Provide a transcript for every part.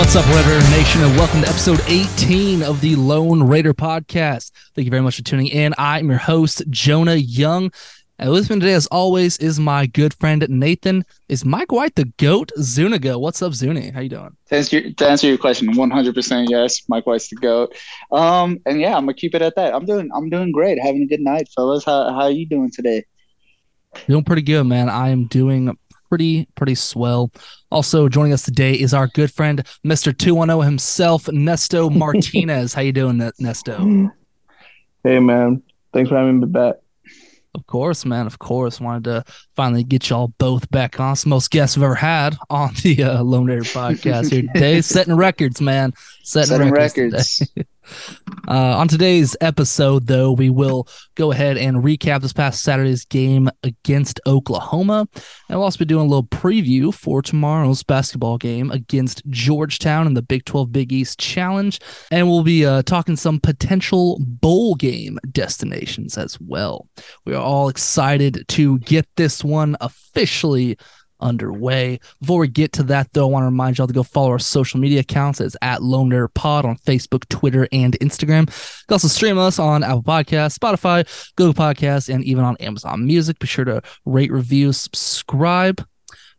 What's up, Raider Nation, and welcome to episode 18 of the Lone Raider podcast. Thank you very much for tuning in. I'm your host, Jonah Young. And with me today, as always, is my good friend Nathan. Is Mike White the GOAT? Zuniga. What's up, Zuni? How you doing? To answer, your, to answer your question, 100% yes, Mike White's the GOAT. Um, and yeah, I'm gonna keep it at that. I'm doing I'm doing great. Having a good night, fellas. How how are you doing today? Doing pretty good, man. I am doing pretty pretty swell. Also joining us today is our good friend Mr. 210 himself, Nesto Martinez. How you doing, Nesto? Hey man, thanks for having me back. Of course, man. Of course. Wanted to finally get y'all both back on. It's the most guests we've ever had on the uh, Lone Raider podcast here today. Setting records, man. Setting, Setting records. records. Uh, on today's episode, though, we will go ahead and recap this past Saturday's game against Oklahoma. And we'll also be doing a little preview for tomorrow's basketball game against Georgetown in the Big 12 Big East Challenge. And we'll be uh, talking some potential bowl game destinations as well. We are all excited to get this one officially underway. Before we get to that, though, I want to remind y'all to go follow our social media accounts. It's at Lone Raider Pod on Facebook, Twitter, and Instagram. You can also stream us on Apple Podcasts, Spotify, Google Podcasts, and even on Amazon Music. Be sure to rate, review, subscribe.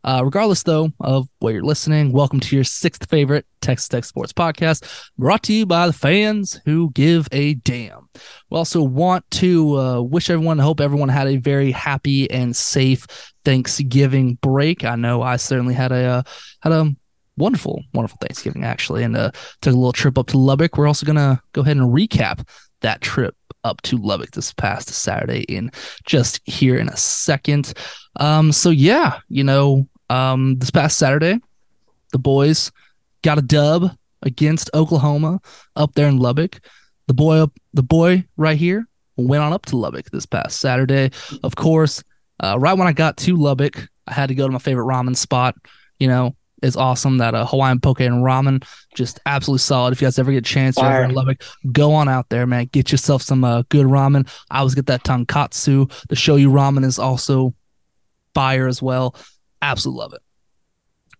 Uh, regardless, though, of where you're listening, welcome to your sixth favorite Texas Tech Sports podcast, brought to you by the fans who give a damn. We also want to uh, wish everyone, hope everyone had a very happy and safe Thanksgiving break. I know I certainly had a uh, had a wonderful, wonderful Thanksgiving actually, and uh, took a little trip up to Lubbock. We're also gonna go ahead and recap that trip up to Lubbock this past Saturday in just here in a second. Um, so yeah, you know, um, this past Saturday, the boys got a dub against Oklahoma up there in Lubbock. The boy up, the boy right here went on up to Lubbock this past Saturday. Of course, uh, right when I got to Lubbock, I had to go to my favorite ramen spot. You know, it's awesome that uh, Hawaiian poke and ramen just absolutely solid. If you guys ever get a chance, you're ever in Lubbock, go on out there, man. Get yourself some uh, good ramen. I always get that tonkatsu. The shoyu ramen is also fire as well. Absolutely love it.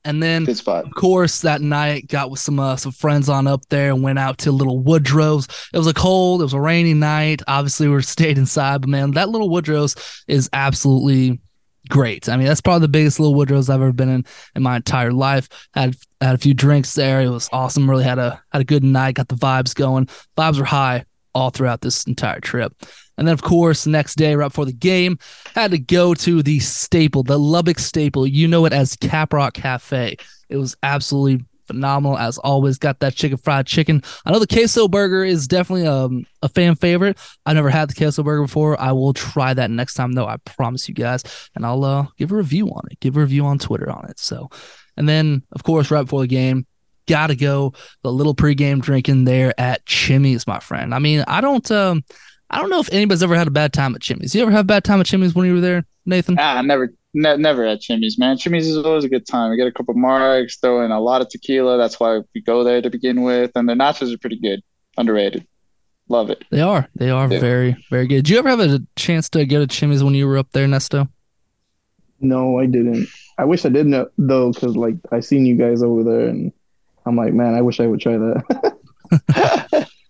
And then, of course, that night got with some uh, some friends on up there and went out to little Woodrow's. It was a cold, it was a rainy night. Obviously, we stayed inside, but man, that little Woodrow's is absolutely great. I mean, that's probably the biggest little Woodrow's I've ever been in in my entire life. Had had a few drinks there. It was awesome. Really had a had a good night. Got the vibes going. Vibes were high all throughout this entire trip. And then, of course, the next day, right before the game, had to go to the staple, the Lubbock staple. You know it as Caprock Cafe. It was absolutely phenomenal as always. Got that chicken fried chicken. I know the queso burger is definitely um, a fan favorite. I've never had the queso burger before. I will try that next time though. I promise you guys, and I'll uh, give a review on it. Give a review on Twitter on it. So, and then of course, right before the game, gotta go the little pregame drinking there at Chimy's, my friend. I mean, I don't um I don't know if anybody's ever had a bad time at Chimy's. You ever have a bad time at Chimy's when you were there, Nathan? Ah, never ne- never at Chimy's, man. Chimy's is always a good time. We get a couple marks, throw in a lot of tequila. That's why we go there to begin with. And their nachos are pretty good. Underrated. Love it. They are. They are yeah. very, very good. Did you ever have a chance to get a Chimy's when you were up there, Nesto? No, I didn't. I wish I did know though, because like I seen you guys over there and I'm like, man, I wish I would try that.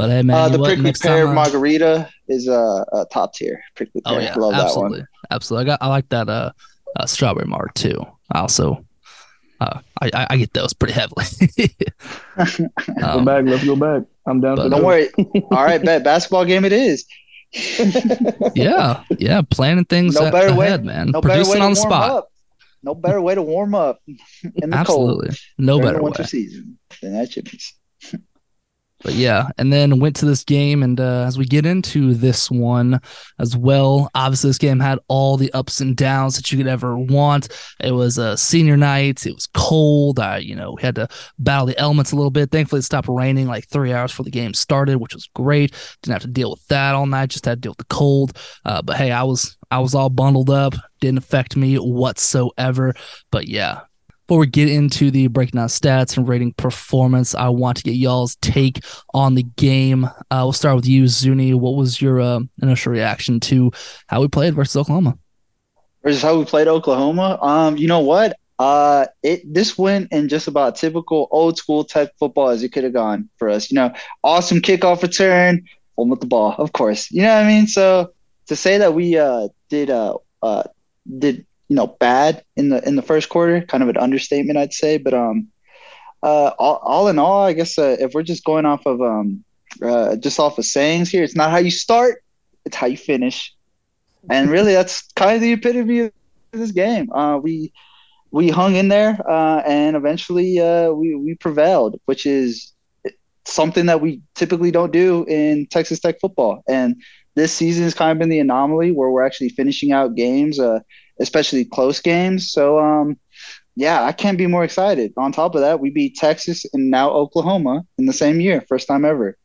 but hey, man, uh, the prickly pear margarita is uh, a top tier. Prickly oh, pear, oh yeah, love absolutely, that one. absolutely. I got, I like that uh, uh strawberry marg too. I also, uh, I, I get those pretty heavily. um, go back, let's go back. I'm down. But, don't worry. All right, bet basketball game it is. yeah, yeah, planning things no better ahead, way, man. No Producing on the spot. Up no better way to warm up in the Absolutely. cold. No better winter way. season than that Chimy's. But yeah, and then went to this game, and uh, as we get into this one as well, obviously this game had all the ups and downs that you could ever want. It was a senior night; it was cold. I, you know, we had to battle the elements a little bit. Thankfully, it stopped raining like three hours before the game started, which was great. Didn't have to deal with that all night; just had to deal with the cold. Uh, but hey, I was I was all bundled up. Didn't affect me whatsoever. But yeah, before we get into the breaking down stats and rating performance, I want to get y'all's take on the game. Uh, we'll start with you, Zuni. What was your uh, initial reaction to how we played versus Oklahoma? Versus how we played Oklahoma? Um, you know what? Uh, it this went in just about typical old school type football as it could have gone for us. You know, awesome kickoff return, home with the ball, of course. You know what I mean? So to say that we uh did uh uh did you know bad in the in the first quarter, kind of an understatement, I'd say. But um, uh, all, all in all, I guess uh, if we're just going off of um, uh, just off of sayings here, it's not how you start, it's how you finish, and really that's kind of the epitome of this game. Uh, we we hung in there, uh, and eventually uh, we we prevailed, which is something that we typically don't do in Texas Tech football. And this season has kind of been the anomaly where we're actually finishing out games, uh, especially close games. So, um, yeah, I can't be more excited. On top of that, we beat Texas and now Oklahoma in the same year, first time ever.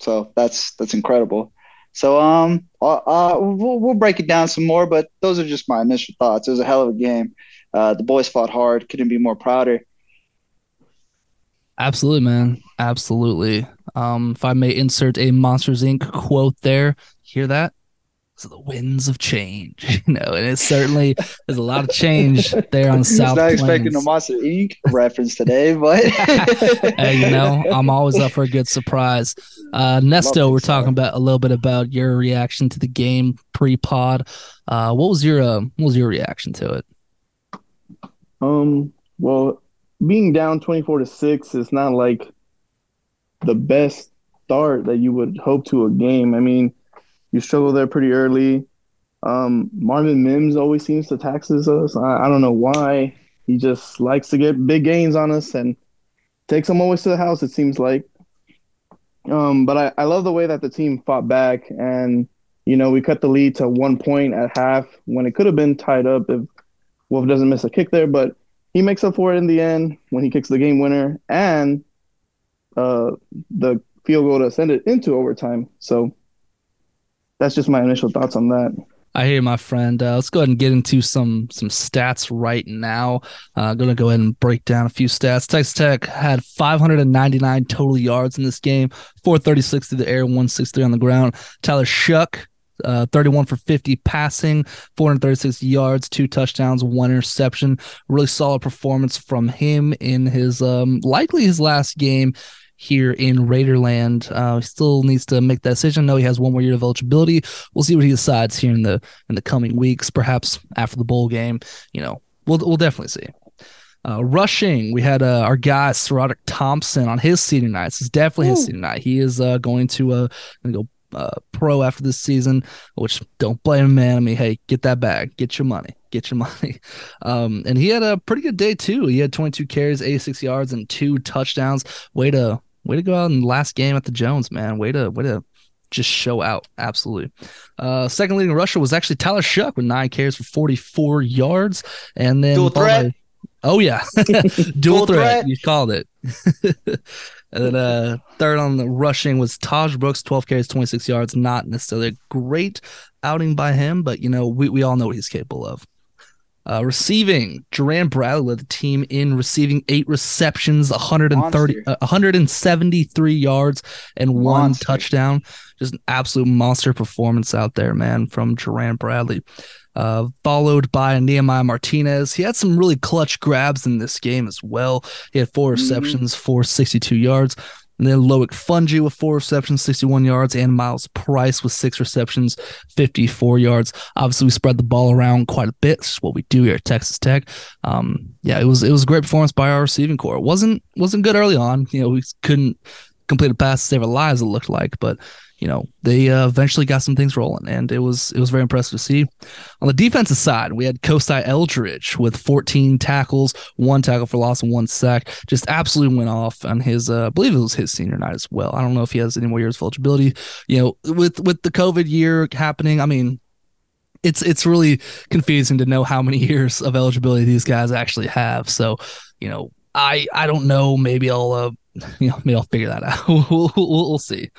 So that's that's incredible. So um, uh, uh, we'll, we'll break it down some more, but those are just my initial thoughts. It was a hell of a game. Uh, the boys fought hard. Couldn't be more prouder. Absolutely, man. Absolutely. Um, if I may insert a Monsters Inc. quote there, hear that? So the winds of change, you know, and it certainly there's a lot of change there on the South. Not expecting a Monster Inc. reference today, but hey, you know, I'm always up for a good surprise. Uh, Nesto, we're talking about a little bit about your reaction to the game pre-pod. Uh, what was your uh, what was your reaction to it? Um, well, being down 24 to 6 is not like the best start that you would hope to a game. I mean, you struggle there pretty early. Um, Marvin Mims always seems to taxes us. I, I, don't know why. He just likes to get big gains on us and takes them always to the house, it seems like. Um, but I, I love the way that the team fought back and, you know, we cut the lead to one point at half when it could have been tied up if Wolff doesn't miss a kick there, but he makes up for it in the end when he kicks the game winner and uh, the field goal to send it into overtime. So that's just my initial thoughts on that. I hear my friend. Uh, let's go ahead and get into some some stats right now. I'm uh, going to go ahead and break down a few stats. Texas Tech had 599 total yards in this game, 436 through the air, 163 on the ground. Tyler Shough, uh, 31 for 50 passing, 436 yards, two touchdowns, one interception. Really solid performance from him in his um, likely his last game here in Raiderland. Uh, he still needs to make that decision. No, he has one more year of eligibility. We'll see what he decides here in the in the coming weeks, perhaps after the bowl game. You know, we'll we'll definitely see. Uh, rushing, we had uh, our guy SaRodorick Thompson on his senior night. This is definitely Ooh. his senior night. He is uh, going to uh, go uh, pro after this season, which don't blame him, man. I mean, hey, get that bag, get your money, get your money. Um, and he had a pretty good day too. He had 22 carries, 86 yards, and two touchdowns. Way to way to go out in the last game at the Jones, man. Way to way to just show out. Absolutely. Uh, second leading rusher was actually Tyler Shough with nine carries for 44 yards, and then dual threat. oh yeah, dual, dual threat. threat. You called it. And then uh, third on the rushing was Taj Brooks, 12 carries, 26 yards. Not necessarily a great outing by him, but you know, we, we all know what he's capable of. Uh, receiving, Jerand Bradley led the team in receiving eight receptions, 130, uh, 173 yards, and monster. one touchdown. Just an absolute monster performance out there, man, from Jerand Bradley uh, followed by Nehemiah Martinez. He had some really clutch grabs in this game as well. He had four mm-hmm. receptions mm-hmm. for 62 yards. And then Loic Fouonji with four receptions, 61 yards, and Myles Price with six receptions, 54 yards. Obviously, we spread the ball around quite a bit. It's what we do here at Texas Tech. Um, yeah, it was it was a great performance by our receiving core. It wasn't wasn't good early on. You know, we couldn't complete a pass to save our lives. It looked like, but you know they uh, eventually got some things rolling and it was it was very impressive to see. On the defensive side we had Kosai Eldridge with 14 tackles one tackle for loss and one sack. Just absolutely went off on his uh, I believe it was his senior night as well. I don't know if he has any more years of eligibility. You know with with the COVID year happening I mean it's it's really confusing to know how many years of eligibility these guys actually have. So you know I I don't know. Maybe I'll uh, you know maybe I'll figure that out. We'll, we'll, we'll see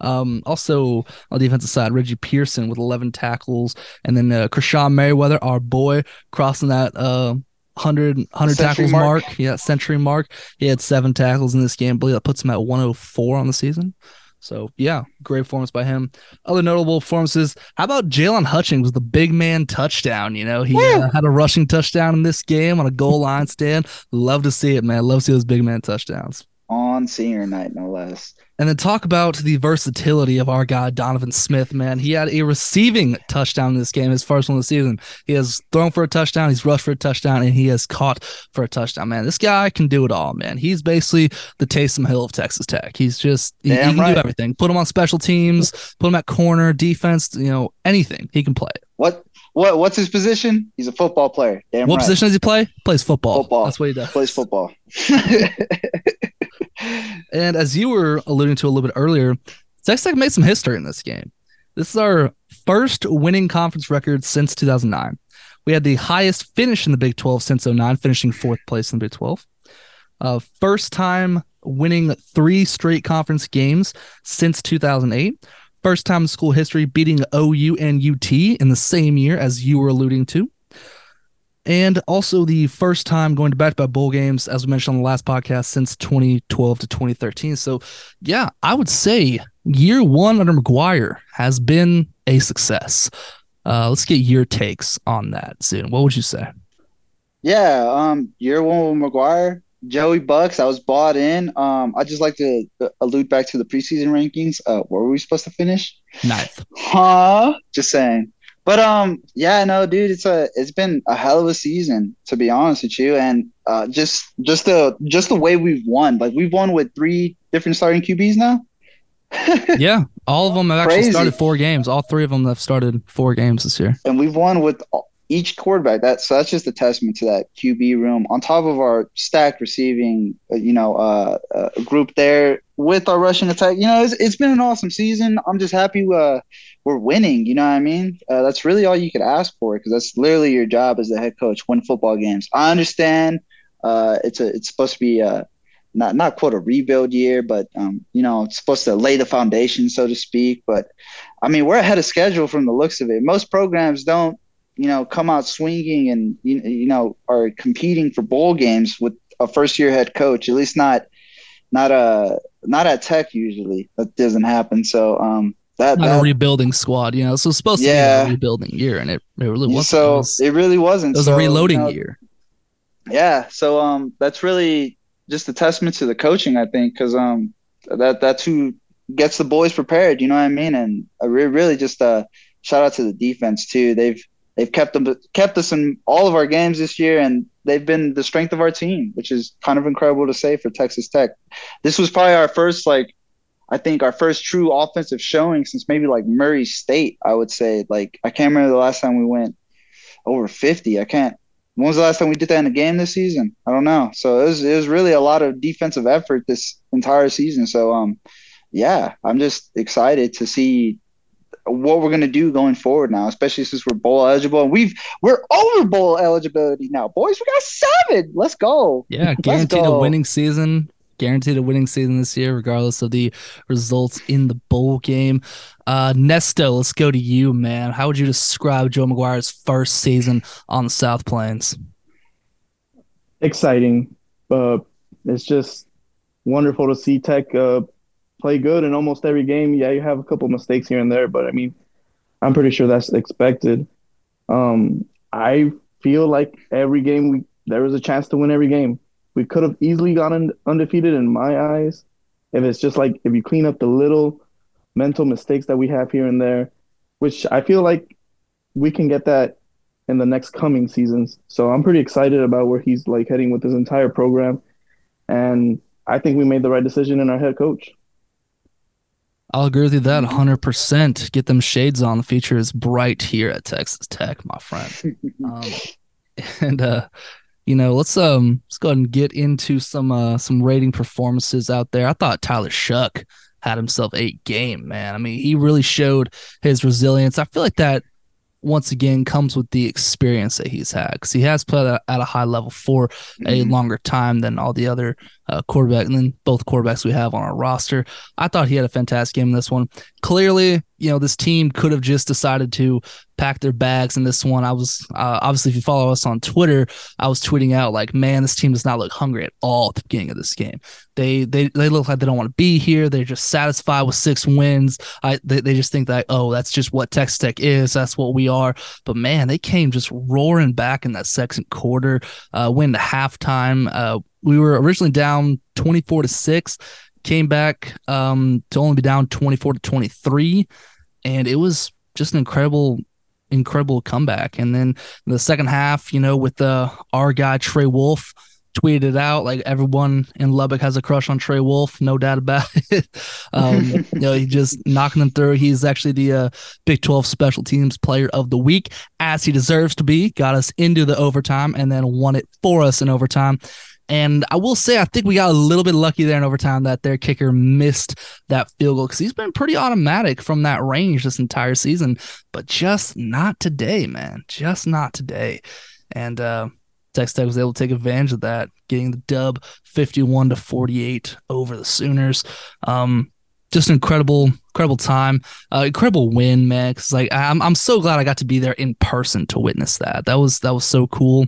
um, also on the defensive side, Reggie Pearson with 11 tackles, and then uh, Krishon Merriweather, our boy, crossing that uh, 100, 100 tackles mark. mark. Yeah, century mark. He had seven tackles in this game. I believe that puts him at 104 on the season. So yeah, great performance by him. Other notable performances. How about Jaylon Hutchings with the big man touchdown? You know, he uh, had a rushing touchdown in this game on a goal line stand. Love to see it, man. Love to see those big man touchdowns on senior night, no less. And then talk about the versatility of our guy, Donovan Smith, man. He had a receiving touchdown in this game, his first one of the season. He has thrown for a touchdown, he's rushed for a touchdown, and he has caught for a touchdown, man. This guy can do it all, man. He's basically the Taysom Hill of Texas Tech. He's just, he, he can right. do everything. Put him on special teams, put him at corner, defense, you know, anything. He can play. What what what's his position? He's a football player. Damn what right. position does he play? Plays football. Football. That's what he does. Plays football. and as you were alluding to a little bit earlier, Texas Tech made some history in this game. This is our first winning conference record since 2009. We had the highest finish in the Big 12 since 09, finishing fourth place in the Big 12. Uh, first time winning three straight conference games since 2008. First time in school history beating OU and UT in the same year as you were alluding to and also the first time going to back to back bowl games, as we mentioned on the last podcast, since 2012 to 2013. So, yeah, I would say year one under McGuire has been a success. Uh, let's get your takes on that soon. What would you say? Yeah, um, year one with McGuire, Joey Bucks. I was bought in. Um, I just like to uh, allude back to the preseason rankings. Uh, where were we supposed to finish? Ninth. Huh? Just saying. But um, yeah, no, dude, it's a it's been a hell of a season to be honest with you, and uh, just just the just the way we've won, like we've won with three different starting QBs now. yeah, all of them have actually started four games. All three of them have started four games this year, and we've won with each quarterback. That's so that's just a testament to that QB room on top of our stacked receiving, uh, you know, uh, uh, group there with our rushing attack. You know, it's, it's been an awesome season. I'm just happy uh, we're winning. You know what I mean? Uh, that's really all you could ask for because that's literally your job as the head coach. Win football games. I understand. Uh, it's a it's supposed to be a not not quote a rebuild year, but um, you know, it's supposed to lay the foundation, so to speak. But I mean, we're ahead of schedule from the looks of it. Most programs don't you know, come out swinging and you, you know are competing for bowl games with a first year head coach. At least not not a uh, not at Tech usually. That doesn't happen. So um that not that, a rebuilding squad, you know. So it's supposed yeah. to be a rebuilding year, and it, it really wasn't. So it, was, it really wasn't. It was so, a reloading you know, year. Yeah. So um that's really just a testament to the coaching, I think, because um that that's who gets the boys prepared. You know what I mean? And I re- really just uh shout out to the defense too. They've they've kept them kept us in all of our games this year, and they've been the strength of our team, which is kind of incredible to say for Texas Tech. This was probably our first like I think our first true offensive showing since maybe like Murray State, I would say. Like I can't remember the last time we went over 50. I can't when was the last time we did that in a game this season? I don't know. So it was it was really a lot of defensive effort this entire season. So um yeah, I'm just excited to see what we're gonna do going forward now, especially since we're bowl eligible and we've we're over bowl eligibility now, boys. We got seven. Let's go. Yeah, guaranteed go. a winning season. Guaranteed a winning season this year, regardless of the results in the bowl game. Uh, Nesto, let's go to you, man. How would you describe Joe McGuire's first season on the South Plains? Exciting. Uh, it's just wonderful to see Tech uh, play good in almost every game. Yeah, you have a couple mistakes here and there, but I mean, I'm pretty sure that's expected. Um, I feel like every game we there was a chance to win every game. We could have easily gone undefeated in my eyes. If it's just like if you clean up the little mental mistakes that we have here and there, which I feel like we can get that in the next coming seasons. So I'm pretty excited about where he's like heading with his entire program. And I think we made the right decision in our head coach. I'll agree with you that 100%. Get them shades on. The future is bright here at Texas Tech, my friend. um, and uh, you know, let's um let's go ahead and get into some uh some rating performances out there. I thought Tyler Shough had himself a game, man. I mean, he really showed his resilience. I feel like that once again comes with the experience that he's had because he has played at a high level for a mm-hmm. longer time than all the other uh, quarterback, and then both quarterbacks we have on our roster. I thought he had a fantastic game in this one. Clearly, you know, this team could have just decided to pack their bags in this one. I was uh, obviously, if you follow us on Twitter, I was tweeting out like, "Man, this team does not look hungry at all at the beginning of this game. They they they look like they don't want to be here. They're just satisfied with six wins. I they, they just think that oh, that's just what Texas Tech is. That's what we are. But man, they came just roaring back in that second quarter. Uh, win the halftime. Uh, we were originally down twenty four to six came back um, to only be down 24 to 23 and it was just an incredible incredible comeback. And then the second half you know with the our guy Trey Wolff tweeted it out like everyone in lubbock has a crush on Trey Wolff no doubt about it. Um, you know he just knocking them through. He's actually the uh, big 12 special teams player of the week as he deserves to be. Got us into the overtime and then won it for us in overtime and I will say, I think we got a little bit lucky there in overtime that their kicker missed that field goal because he's been pretty automatic from that range this entire season, but just not today, man. Just not today. And uh, Texas Tech was able to take advantage of that, getting the dub 51 to 48 over the Sooners. Um, just incredible, incredible time, uh, incredible win, man. Cause like I'm, I'm so glad I got to be there in person to witness that. That was that was so cool.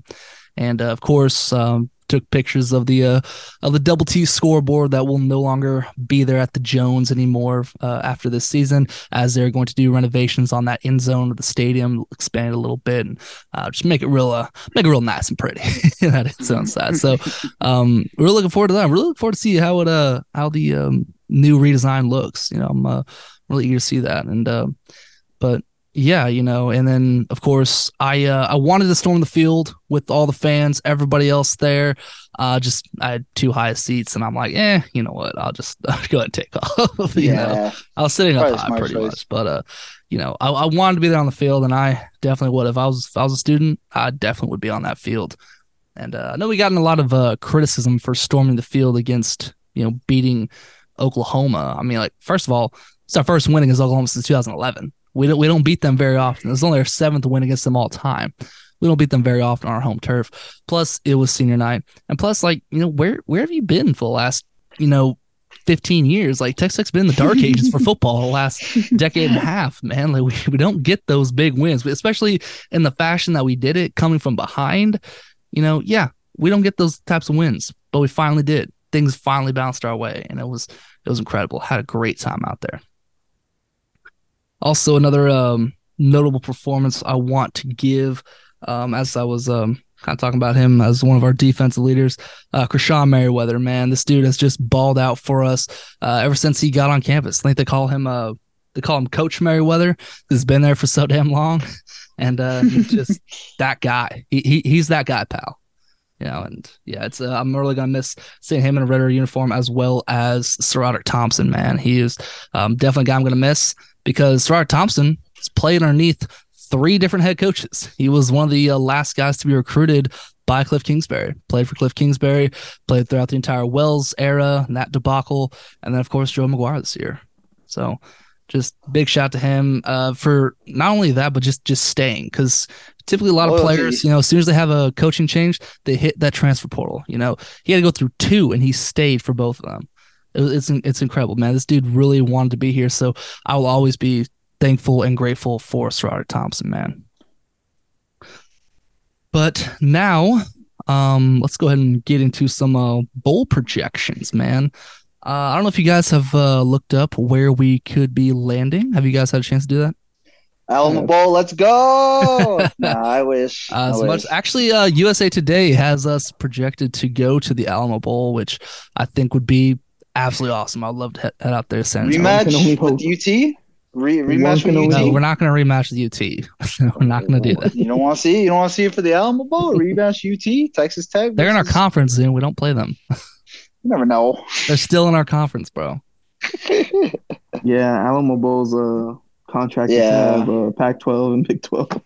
And uh, of course, um, took pictures of the uh, of the double T scoreboard that will no longer be there at the Jones anymore uh, after this season, as they're going to do renovations on that end zone of the stadium, expand it a little bit, and uh, just make it real uh, make it real nice and pretty. that end zone side. So um, we're looking forward to that. We're really looking forward to see how it uh how the um, new redesign looks. You know, I'm uh, really eager to see that. And uh, but yeah, you know, and then of course I uh, I wanted to storm the field with all the fans, everybody else there. Uh, just I had two highest seats, and I'm like, eh, you know what? I'll just uh, go ahead and take off. you yeah. know, I was sitting up high pretty choice. much, but uh, you know, I, I wanted to be there on the field, and I definitely would. If I was if I was a student, I definitely would be on that field. And uh, I know we gotten a lot of uh, criticism for storming the field against you know beating Oklahoma. I mean, like first of all, it's our first win against Oklahoma since 2011. We don't we don't beat them very often. It's only our seventh win against them all time. We don't beat them very often on our home turf. Plus, it was senior night, and plus, like you know, where where have you been for the last you know 15 years. Like Texas Tech's been in the dark ages for football the last decade and a half, man. Like we, we don't get those big wins, especially in the fashion that we did it coming from behind. You know, yeah, we don't get those types of wins, but we finally did. Things finally bounced our way, and it was it was incredible. Had a great time out there. Also, another um, notable performance I want to give, um, as I was um, kind of talking about him as one of our defensive leaders, uh, Krishon Merriweather. Man, this dude has just balled out for us uh, ever since he got on campus. I think they call him uh, they call him Coach Merriweather. He's been there for so damn long, and uh, just that guy. He, he he's that guy, pal you know, and yeah, it's uh, I'm really gonna miss seeing him in a Red uniform as well as SaRodorick Thompson. Man, he is um, definitely a guy I'm gonna miss because SaRodorick Thompson has played underneath three different head coaches. He was one of the uh, last guys to be recruited by Cliff Kingsbury. Played for Cliff Kingsbury, played throughout the entire Wells era, and that debacle, and then of course Joe McGuire this year. So just big shout to him uh, for not only that, but just just staying because typically a lot of players, you know, as soon as they have a coaching change, they hit that transfer portal. You know, he had to go through two, and he stayed for both of them. it, it's it's incredible, man. This dude really wanted to be here, so I will always be thankful and grateful for SaRodorick Thompson, man. But now, um, let's go ahead and get into some uh, bowl projections, man. Uh, I don't know if you guys have uh, looked up where we could be landing. Have you guys had a chance to do that? Alamo Bowl, let's go! nah, I wish. Uh, I wish. Much, actually, uh, USA Today has us projected to go to the Alamo Bowl, which I think would be absolutely awesome. I'd love to head, head out there. San rematch with UT. Re- rematch with UT. No, we're not going to rematch with UT. we're not going to do that. You don't want to see? You don't want to see it for the Alamo Bowl? Rematch UT, Texas Tech. They're in our conference, and we don't play them. you never know. They're still in our conference, bro. yeah, Alamo Bowl's uh contracted yeah. to have uh, Pac-12 and Big 12.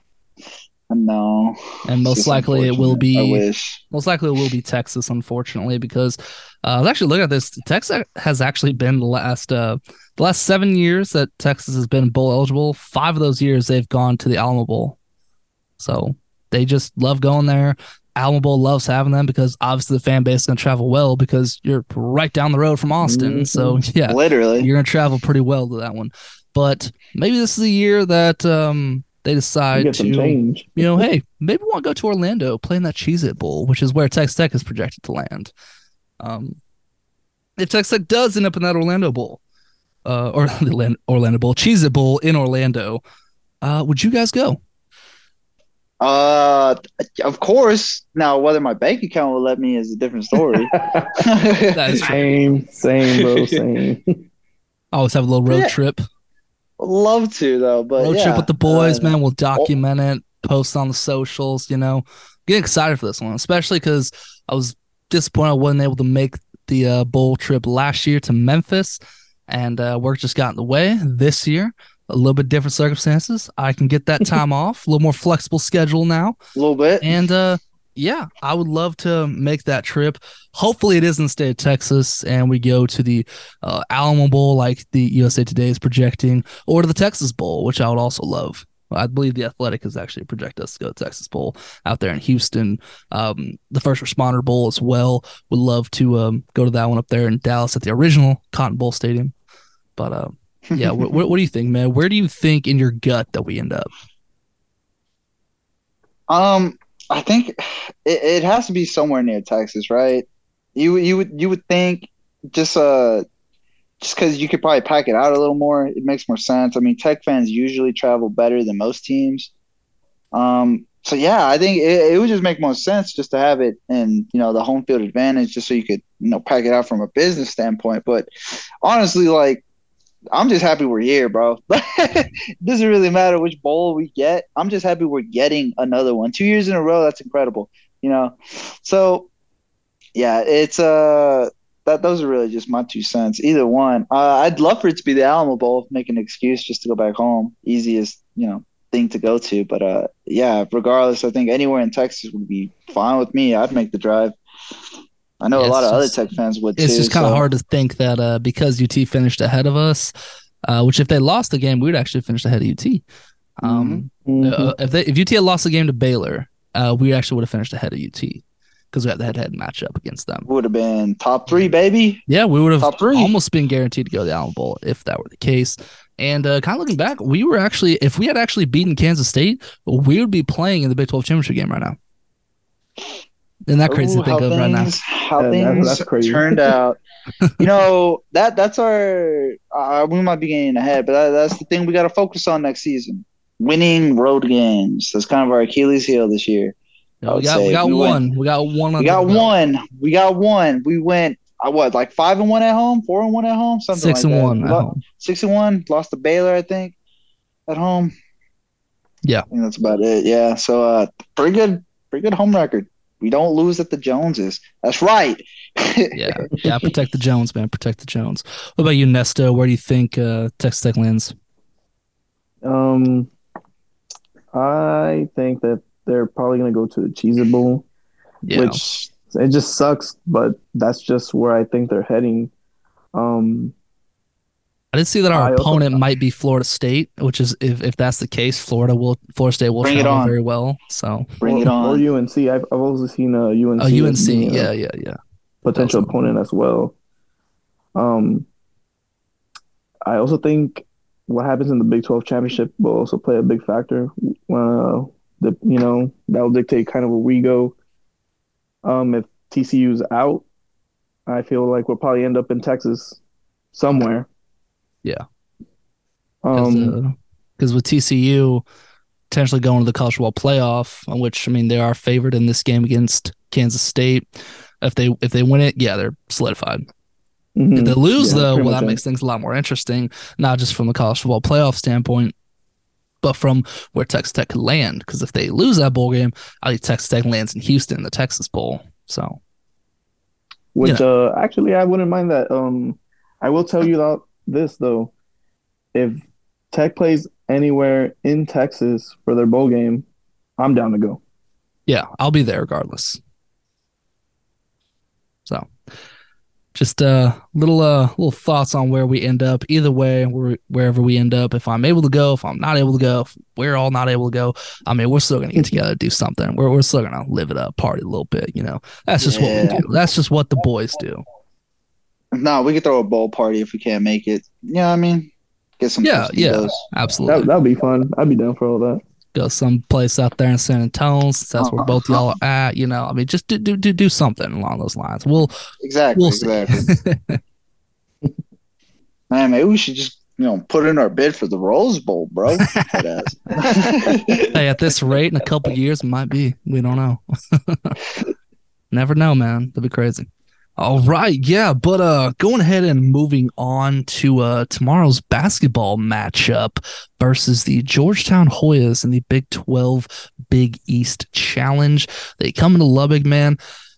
No, and most likely it will be. Most likely it will be Texas, unfortunately, because uh, I was actually looking at this. Texas has actually been the last uh, the last seven years that Texas has been bowl eligible. Five of those years they've gone to the Alamo Bowl, so they just love going there. Alamo Bowl loves having them because obviously the fan base is going to travel well because you're right down the road from Austin. Mm-hmm. So yeah, literally, you're going to travel pretty well to that one. But maybe this is the year that um, they decide to, change. you know, hey, maybe we want to go to Orlando, play in that Cheez It Bowl, which is where Texas Tech is projected to land. Um, if Texas Tech does end up in that Orlando Bowl, uh, or the Orlando Bowl, Cheez It Bowl in Orlando, uh, would you guys go? Uh, of course. Now, whether my bank account will let me is a different story. same, same, bro, same. Always have a little road yeah. trip. Love to though, but road yeah. trip with the boys, uh, man. We'll document oh. it, post on the socials. You know, get excited for this one, especially because I was disappointed I wasn't able to make the uh, bowl trip last year to Memphis, and uh, work just got in the way. This year, a little bit different circumstances. I can get that time off, a little more flexible schedule now. A little bit. And uh yeah, I would love to make that trip. Hopefully, it is in the state of Texas, and we go to the uh, Alamo Bowl, like the USA Today is projecting, or to the Texas Bowl, which I would also love. I believe the Athletic has actually projected us to go to Texas Bowl out there in Houston. Um, the First Responder Bowl as well. Would love to um, go to that one up there in Dallas at the original Cotton Bowl Stadium. But uh, yeah, what, what, do you think, man? Where do you think in your gut that we end up? Um, I think it, it has to be somewhere near Texas, right? You you would you would think just uh just because you could probably pack it out a little more, it makes more sense. I mean, Tech fans usually travel better than most teams. Um, so yeah, I think it, it would just make more sense just to have it in you know the home field advantage, just so you could you know pack it out from a business standpoint. But honestly, like I'm just happy we're here, bro. doesn't really matter which bowl we get. I'm just happy we're getting another one. Two years in a row, that's incredible. You know, so yeah, it's uh that those are really just my two cents. Either one. Uh, I'd love for it to be the Alamo Bowl, make an excuse just to go back home. Easiest, you know, thing to go to. But uh, yeah, regardless, I think anywhere in Texas would be fine with me. I'd make the drive. I know yeah, a lot of just, other Tech fans would. It's too, just kind of so. hard to think that uh, because UT finished ahead of us, uh, which if they lost the game, we would actually finish ahead of UT. Um, mm-hmm. uh, if they if UT had lost the game to Baylor, uh, we actually would have finished ahead of UT because we had the head-to-head matchup against them. We would have been top three, baby. Yeah, we would have top three. almost been guaranteed to go to the Allen Bowl if that were the case. And uh, kind of looking back, we were actually, if we had actually beaten Kansas State, we would be playing in the Big 12 championship game right now. Isn't that crazy Ooh, to think of things, right now? How yeah, things that's, that's turned out. you know that that's our. Uh, we might be getting ahead, but that, that's the thing we got to focus on next season: winning road games. That's kind of our Achilles heel this year. we got, we got we one. Went, we got one. We got one. We got one. We went. I what like five and one at home, four and one at home, something six like and that. one at home. Six and one. Lost to Baylor, I think, at home. Yeah, that's about it. Yeah, so uh, pretty good, pretty good home record we don't lose at the Joneses. That's right. yeah, yeah. Protect the Jones, man. Protect the Jones. What about you, Nesto? Where do you think uh, Texas Tech lands? Um, I think that they're probably going to go to the Cheez Bowl, yeah. which it just sucks, but that's just where I think they're heading. Um, I did see that our I opponent might be Florida State, which is if, if that's the case, Florida will Florida State will bring travel very well. So bring it on. Or UNC. I've, I've also seen a UNC. Oh, UNC. Being, yeah, yeah, yeah. Potential opponent as well. Um, I also think what happens in the Big Twelve championship will also play a big factor. Uh, the you know that will dictate kind of where we go. Um, if TCU's out, I feel like we'll probably end up in Texas somewhere. Yeah. Um, because uh, with TCU potentially going to the college football playoff, on which I mean they are favored in this game against Kansas State. If they if they win it, yeah, they're solidified. Mm-hmm. If they lose yeah, though, well, that makes things a lot more interesting, not just from the college football playoff standpoint, but from where Texas Tech could land. Because if they lose that bowl game, I think Texas Tech lands in Houston, the Texas Bowl. So, which you know. uh, actually I wouldn't mind that. Um, I will tell you that this though, if Tech plays anywhere in Texas for their bowl game, I'm down to go. Yeah, I'll be there regardless. So just uh little uh little thoughts on where we end up. Either way, where, wherever we end up, if I'm able to go, if I'm not able to go, if we're all not able to go, I mean, we're still gonna get together, do something. We're we're still gonna live it up, party a little bit. You know, that's just yeah. what we do. That's just what the boys do. No, we could throw a bowl party if we can't make it. Yeah, you know what I mean, get some. Yeah, yeah, absolutely. That, that'd be fun. I'd be down for all that go someplace out there in San Antonio. Since that's where uh-huh. both y'all are at. You know, I mean, just do do do, do something along those lines. We'll exactly we'll exactly. Man, maybe we should just you know put in our bid for the Rose Bowl, bro. hey, at this rate, in a couple years, might be. We don't know. Never know, man. That'd be crazy. All right, yeah, but uh going ahead and moving on to uh tomorrow's basketball matchup versus the Georgetown Hoyas in the Big 12 Big East Challenge. They come into Lubbock, man.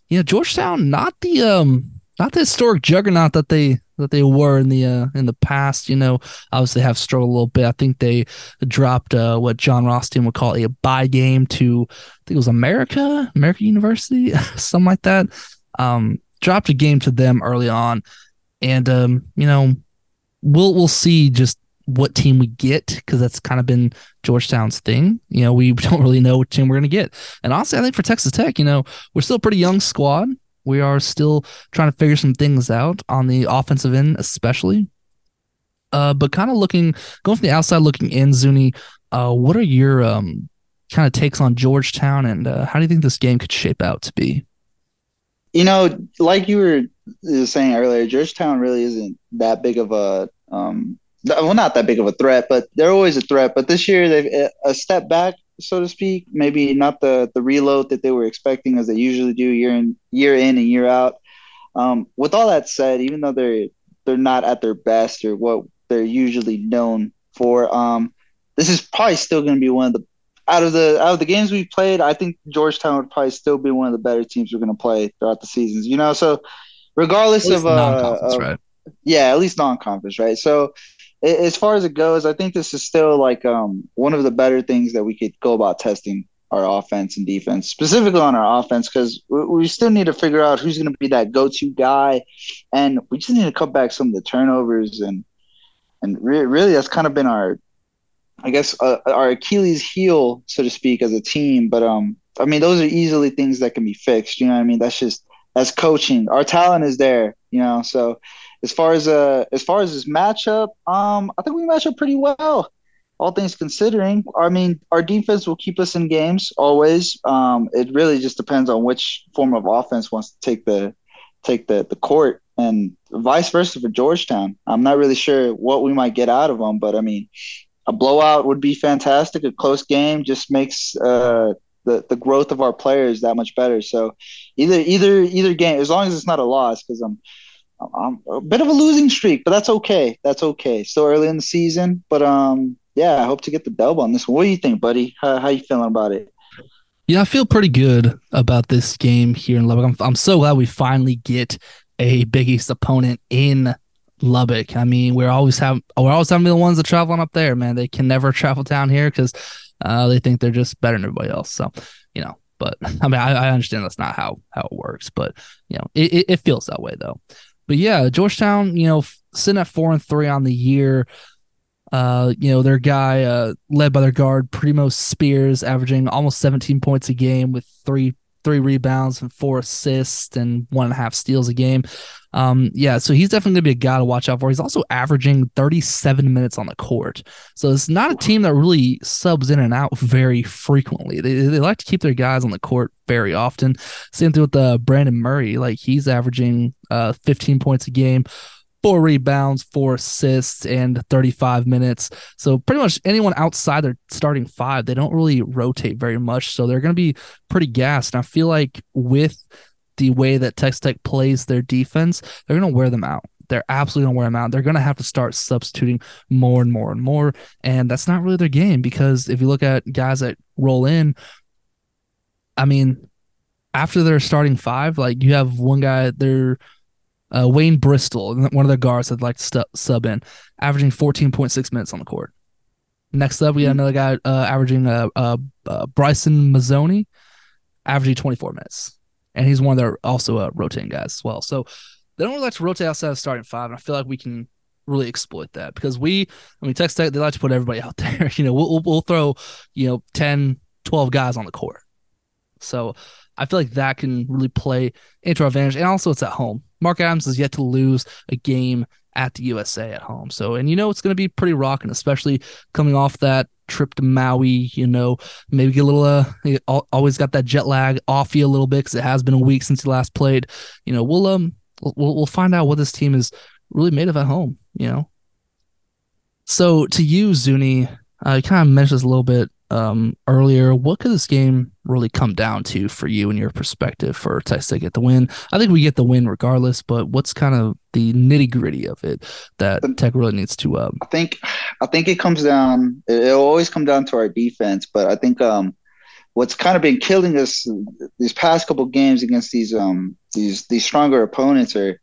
You know, Georgetown not the um not the historic juggernaut that they that they were in the uh, in the past. You know, obviously have struggled a little bit. I think they dropped uh, what Jon Rothstein would call a buy game to I think it was America, America University, something like that. Um, dropped a game to them early on, and um, you know, we'll we'll see just what team we get because that's kind of been Georgetown's thing. You know, we don't really know what team we're gonna get. And honestly, I think for Texas Tech, you know, we're still a pretty young squad. We are still trying to figure some things out on the offensive end, especially. Uh, but kind of looking, going from the outside looking in, Zuni, uh, what are your um kind of takes on Georgetown, and uh, how do you think this game could shape out to be? You know, like you were saying earlier, Georgetown really isn't that big of a um, well, not that big of a threat, but they're always a threat. But this year they've a step back, so to speak. Maybe not the the reload that they were expecting as they usually do year in year in and year out. Um, with all that said, even though they're they're not at their best or what they're usually known for, um, this is probably still going to be one of the out of the out of the games we've played, I think Georgetown would probably still be one of the better teams we're going to play throughout the seasons. You know, so regardless of, uh, of, right? yeah, at least non-conference, right? So as far as it goes, I think this is still like um, one of the better things that we could go about testing our offense and defense, specifically on our offense, because we, we still need to figure out who's going to be that go-to guy, and we just need to cut back some of the turnovers and and re- really that's kind of been our I guess uh, our Achilles heel, so to speak, as a team. But um, I mean, those are easily things that can be fixed. You know what I mean? That's just that's coaching. Our talent is there. You know, so as far as uh as far as this matchup, um, I think we match up pretty well. All things considering, I mean, our defense will keep us in games always. Um, it really just depends on which form of offense wants to take the take the the court, and vice versa for Georgetown. I'm not really sure what we might get out of them, but I mean, a blowout would be fantastic. A close game just makes uh, the the growth of our players that much better. So either either either game, as long as it's not a loss, because I'm I'm a bit of a losing streak, but that's okay. That's okay. Still early in the season, but um, yeah, I hope to get the dub on this one. What do you think, buddy? How how you feeling about it? Yeah, I feel pretty good about this game here in Lubbock. I'm I'm so glad we finally get a Big East opponent in Lubbock. I mean, we're always have we're always having the ones that traveling up there, man. They can never travel down here because uh, they think they're just better than everybody else. So, you know, but I mean, I, I understand that's not how how it works, but you know, it, it, it feels that way though. But yeah, Georgetown, you know, sitting at four and three on the year. Uh, you know, their guy, uh, led by their guard, Primo Spears, averaging almost 17 points a game with three three rebounds and four assists and one and a half steals a game. Um, yeah, so he's definitely gonna be a guy to watch out for. He's also averaging 37 minutes on the court. So it's not a team that really subs in and out very frequently. They, they like to keep their guys on the court very often. Same thing with uh, Brandon Murray. Like he's averaging uh 15 points a game four rebounds, four assists, and 35 minutes. So pretty much anyone outside their starting five, they don't really rotate very much. So they're going to be pretty gassed. And I feel like with the way that Texas Tech plays their defense, they're going to wear them out. They're absolutely going to wear them out. They're going to have to start substituting more and more and more. And that's not really their game because if you look at guys that roll in, I mean, after their starting five, like you have one guy, they're uh, Wayne Bristol, one of their guards that like to stu- sub in, averaging 14.6 minutes on the court. Next up, we got hmm. another guy uh, averaging uh, uh, uh, Bryson Mozone, averaging 24 minutes and he's one of their also uh, rotating guys as well. So they don't really like to rotate outside of starting five. And I feel like we can really exploit that because we, I mean, Texas Tech, they like to put everybody out there. You know, we'll, we'll throw, you know, 10, 12 guys on the court. So I feel like that can really play into our advantage. And also, it's at home. Mark Adams has yet to lose a game at the USA at home. So, and you know, it's going to be pretty rocking, especially coming off that trip to Maui. You know, maybe get a little, uh, always got that jet lag off you a little bit because it has been a week since you last played. You know, we'll, um, we'll, we'll find out what this team is really made of at home, you know? So to you, Zuni, uh, kind of mentioned this a little bit um, earlier. What could this game really come down to for you and your perspective for Texas to get the win? I think we get the win regardless, but what's kind of the nitty gritty of it that Tech really needs to? Um, I think, I think it comes down. It'll always come down to our defense, but I think um, what's kind of been killing us these past couple games against these um these these stronger opponents are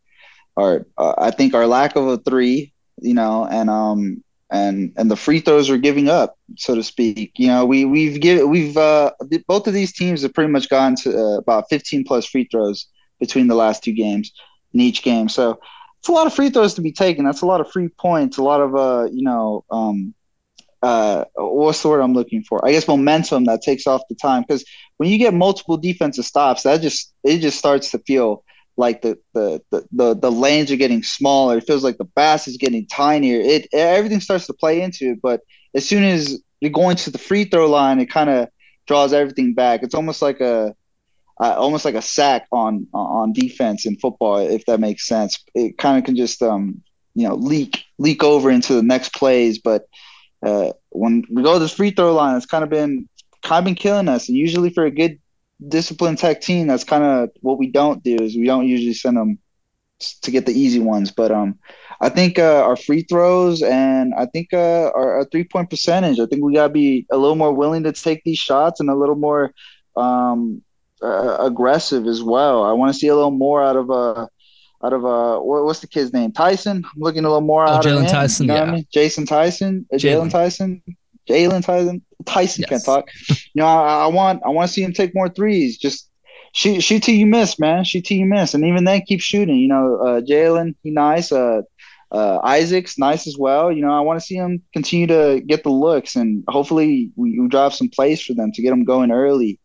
are uh, I think our lack of a three, you know, and um and and the free throws are giving up, so to speak. You know, we we've give we've uh both of these teams have pretty much gone to uh, about 15 plus free throws between the last two games in each game. So it's a lot of free throws to be taken. That's a lot of free points, a lot of uh you know um uh what's the word I'm looking for? I guess momentum that takes off the time because when you get multiple defensive stops, that just it just starts to feel like the, the the the the lanes are getting smaller. It feels like the bass is getting tinier. It everything starts to play into it. But as soon as you're going to the free throw line, it kind of draws everything back. It's almost like a uh, almost like a sack on on defense in football, if that makes sense. It kind of can just um you know leak leak over into the next plays. But uh, when we go to this free throw line, it's kind of been kind of been killing us. And usually for a good disciplined tech team, that's kind of what we don't do. Is we don't usually send them to get the easy ones. But um, I think uh, our free throws and I think uh, our, our three point percentage. I think we gotta be a little more willing to take these shots and a little more um, uh, aggressive as well. I want to see a little more out of uh out of uh what, what's the kid's name Tyson. I'm looking a little more oh, out Jaylon of him, Tyson. You know yeah. I mean? Jason Tyson, uh, Jaylon Tyson. Jaylon Tyson, Tyson yes. can't talk. You know, I, I want I want to see him take more threes. Just shoot shoot till you miss, man. Shoot till you miss, and even then keep shooting. You know, uh, Jaylon, he nice. Uh, uh, Isaac's nice as well. You know, I want to see him continue to get the looks, and hopefully we, we drive some plays for them to get them going early.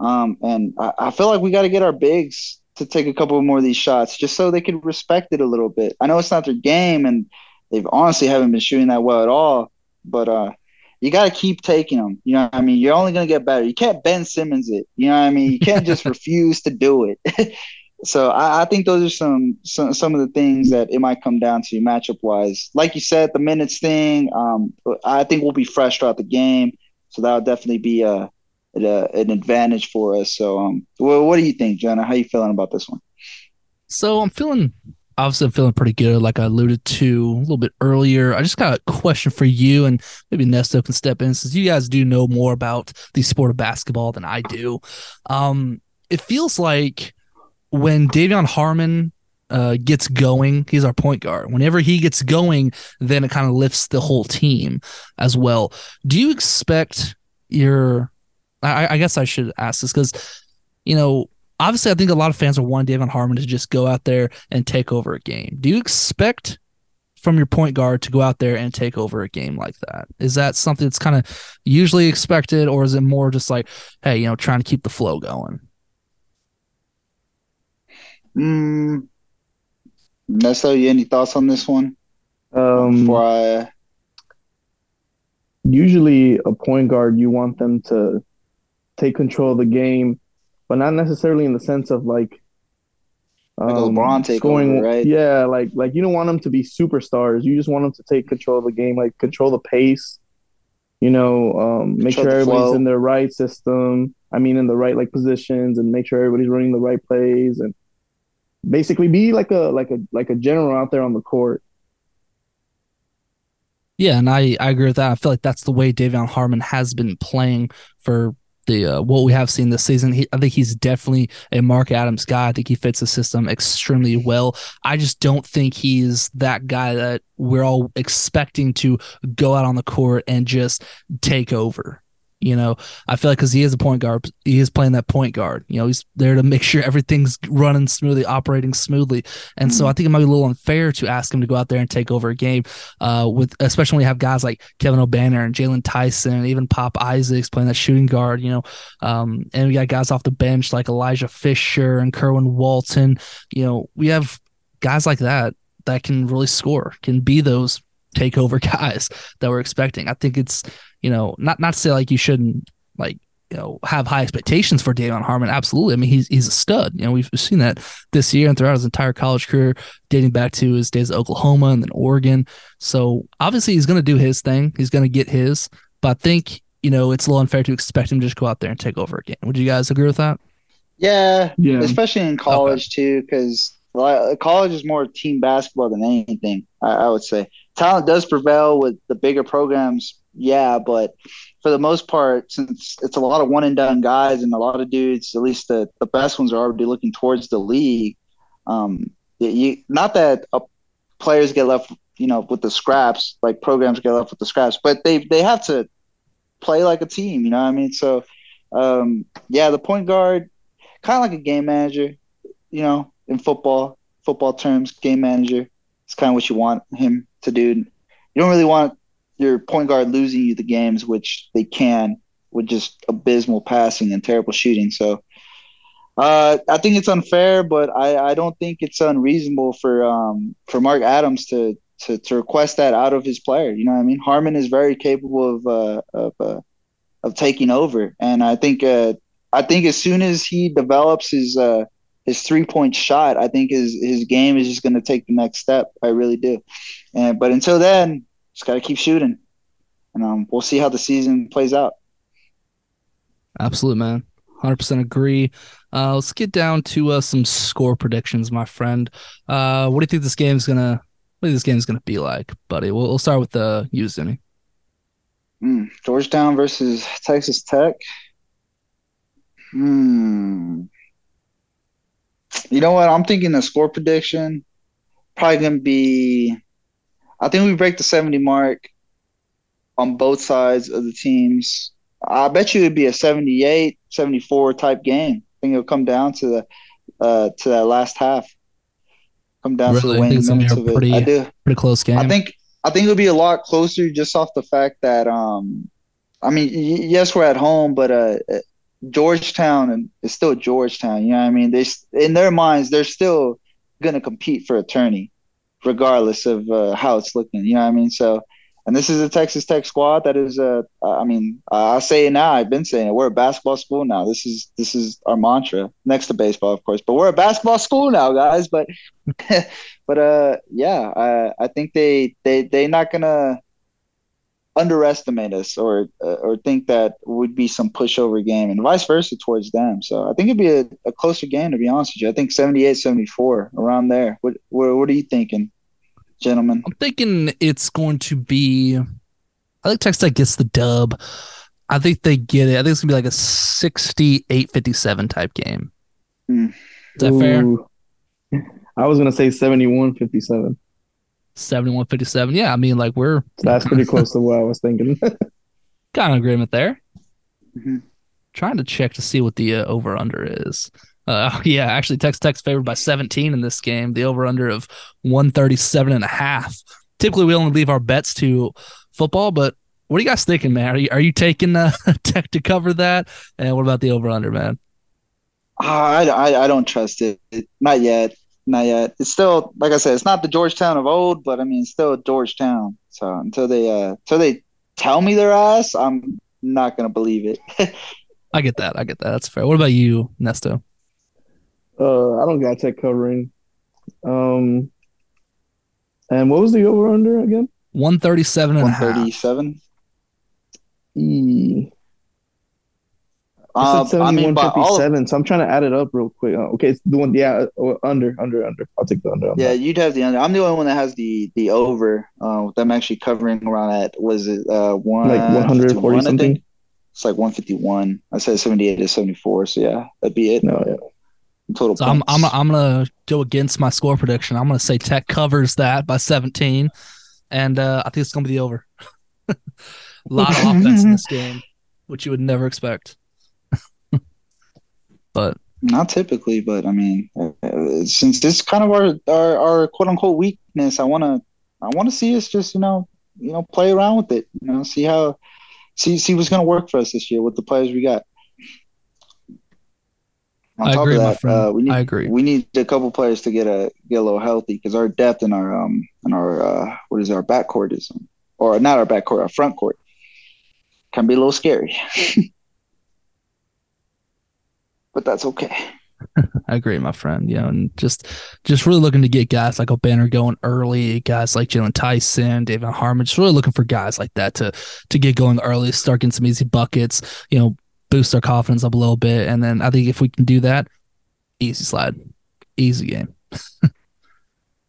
Um, and I, I feel like we got to get our bigs to take a couple more of these shots, just so they can respect it a little bit. I know it's not their game, and they've honestly haven't been shooting that well at all. But uh, you got to keep taking them. You know what I mean? You're only going to get better. You can't Ben Simmons it. You know what I mean? You can't just refuse to do it. so I, I, think those are some, some some of the things that it might come down to matchup wise. Like you said, the minutes thing. Um, I think we'll be fresh throughout the game, so that'll definitely be a, a an advantage for us. So, um, well, what do you think, Jenna? How you feeling about this one? So I'm feeling obviously I'm feeling pretty good, like I alluded to a little bit earlier. I just got a question for you, and maybe Nesto can step in since you guys do know more about the sport of basketball than I do. Um, it feels like when De'Vion Harmon uh, gets going, he's our point guard. Whenever he gets going, then it kind of lifts the whole team as well. Do you expect your? I, I guess I should ask this because you know obviously, I think a lot of fans are wanting De'Vion Harmon to just go out there and take over a game. Do you expect from your point guard to go out there and take over a game like that? Is that something that's kind of usually expected, or is it more just like, hey, you know, trying to keep the flow going? Mm, Nesto, you any thoughts on this one? Um, Before I... Usually, a point guard, you want them to take control of the game but not necessarily in the sense of like um, like LeBron take scoring, over, right? Yeah, like like you don't want them to be superstars. You just want them to take control of the game, like control the pace. You know, um, make sure everybody's flow. in their right system. I mean, in the right like positions, and make sure everybody's running the right plays, and basically be like a like a like a general out there on the court. Yeah, and I, I agree with that. I feel like that's the way De'Vion Harmon has been playing for the uh, what we have seen this season. He, I think he's definitely a Mark Adams guy. I think he fits the system extremely well. I just don't think he's that guy that we're all expecting to go out on the court and just take over. You know, I feel like because he is a point guard, he is playing that point guard. You know, he's there to make sure everything's running smoothly, operating smoothly. And mm-hmm. so I think it might be a little unfair to ask him to go out there and take over a game, uh, with especially when you have guys like Kevin Obanor and Jaylon Tyson, and even Pop Isaacs playing that shooting guard. You know, um, and we got guys off the bench like Elijah Fisher and Kerwin Walton. You know, we have guys like that that can really score, can be those takeover guys that we're expecting. I think it's, you know, not not to say like you shouldn't like you know have high expectations for De'Vion Harmon. Absolutely, I mean he's he's a stud. You know we've seen that this year and throughout his entire college career, dating back to his days at Oklahoma and then Oregon. So obviously he's going to do his thing. He's going to get his. But I think you know it's a little unfair to expect him to just go out there and take over again. Would you guys agree with that? Yeah, yeah. especially in college okay. too, because college is more team basketball than anything. I, I, would say talent does prevail with the bigger programs, yeah, but for the most part, since it's a lot of one and done guys and a lot of dudes, at least the, the best ones are already looking towards the league. Um, you, not that uh, players get left, you know, with the scraps, like programs get left with the scraps, but they they have to play like a team. You know what I mean? So, um, yeah, the point guard, kind of like a game manager. You know, in football, football terms, game manager. It's kind of what you want him to do. You don't really want your point guard losing you the games, which they can with just abysmal passing and terrible shooting. So uh, I think it's unfair, but I, I don't think it's unreasonable for um, for Mark Adams to, to to request that out of his player. You know what I mean? Harmon is very capable of uh, of uh, of taking over, and I think uh, I think as soon as he develops his uh, his three point shot, I think his his game is just going to take the next step. I really do. And but until then, just got to keep shooting, and um, we'll see how the season plays out. Absolutely, man. Hundred percent agree. Uh, let's get down to uh, some score predictions, my friend. Uh, what do you think this game's gonna? What do you think this game's gonna be like, buddy? We'll, we'll start with the uh, you, Zuni. Mm, Georgetown versus Texas Tech. Hmm. You know what? I'm thinking the score prediction probably gonna be. I think we break the 70 mark on both sides of the teams. I bet you it'd be a 78, 74 type game. I think it'll come down to the uh, to that last half. Come down really? to the waning minutes of pretty, it. I do. Pretty close game. I think I think it'll be a lot closer just off the fact that um, I mean, yes, we're at home, but uh, Georgetown and it's still Georgetown. You know what I mean? They in their minds they're still gonna compete for a tourney, regardless of uh, how it's looking. You know what I mean? So, and this is a Texas Tech squad that is a. Uh, I mean, I say it now. I've been saying it. We're a basketball school now. This is this is our mantra next to baseball, of course. But we're a basketball school now, guys. But but uh, yeah, I I think they they they're not gonna underestimate us or uh, or think that would be some pushover game and vice versa towards them. So I think it'd be a, a closer game to be honest with you. I think 78 74 around there. What, what what are you thinking, gentlemen? I'm thinking it's going to be I think Texas Tech gets the dub. I think they get it. I think it's gonna be like a 68 57 type game. Mm. Is that Ooh. fair? I was gonna say 71 57. 7157. Yeah, I mean, like we're that's pretty close to what I was thinking. kind of agreement there. Mm-hmm. Trying to check to see what the uh, over under is. Uh, yeah, actually, Texas Tech's favored by 17 in this game. The over under of 137 and a half. Typically, we only leave our bets to football, but what are you guys thinking, man? Are you, are you taking uh, Tech to cover that? And what about the over under, man? Uh, I, I, I don't trust it. Not yet not yet. It's still like I said, it's not the Georgetown of old, but I mean, it's still Georgetown. So until they uh until they tell me their ass, I'm not gonna believe it. I get that. I get that. That's fair. What about you, Nesto? Uh, I don't got tech covering. Um, and what was the over under again? 137 and 137. E. Uh, I mean, all, so I'm trying to add it up real quick. Uh, okay, it's the one, yeah, uh, under, under, under. I'll take the under. Yeah, that. you'd have the under. I'm the only one that has the the over. Uh, with them actually covering around at was it uh one like 140 something. It's like 151. I said 78 to 74. So yeah, that'd be it. No, yeah. Total. So I'm I'm I'm gonna go against my score prediction. I'm gonna say Tech covers that by 17, and uh, I think it's gonna be the over. A lot of offense in this game. which you would never expect. But not typically, but I mean, uh, since this kind of our, our our quote unquote weakness, I want to I want to see us just you know you know play around with it, you know, see how see see what's going to work for us this year with the players we got. On I top agree, of that, uh, we need, I agree. We need a couple players to get a get a little healthy because our depth in our um in our uh what is our back court is or not our back court our front court can be a little scary. but that's okay. I agree, my friend. You know, and just just really looking to get guys like Obanor going early, guys like Jaylon Tyson, De'Vion Harmon, just really looking for guys like that to to get going early, start getting some easy buckets, you know, boost our confidence up a little bit. And then I think if we can do that, easy slide. Easy game.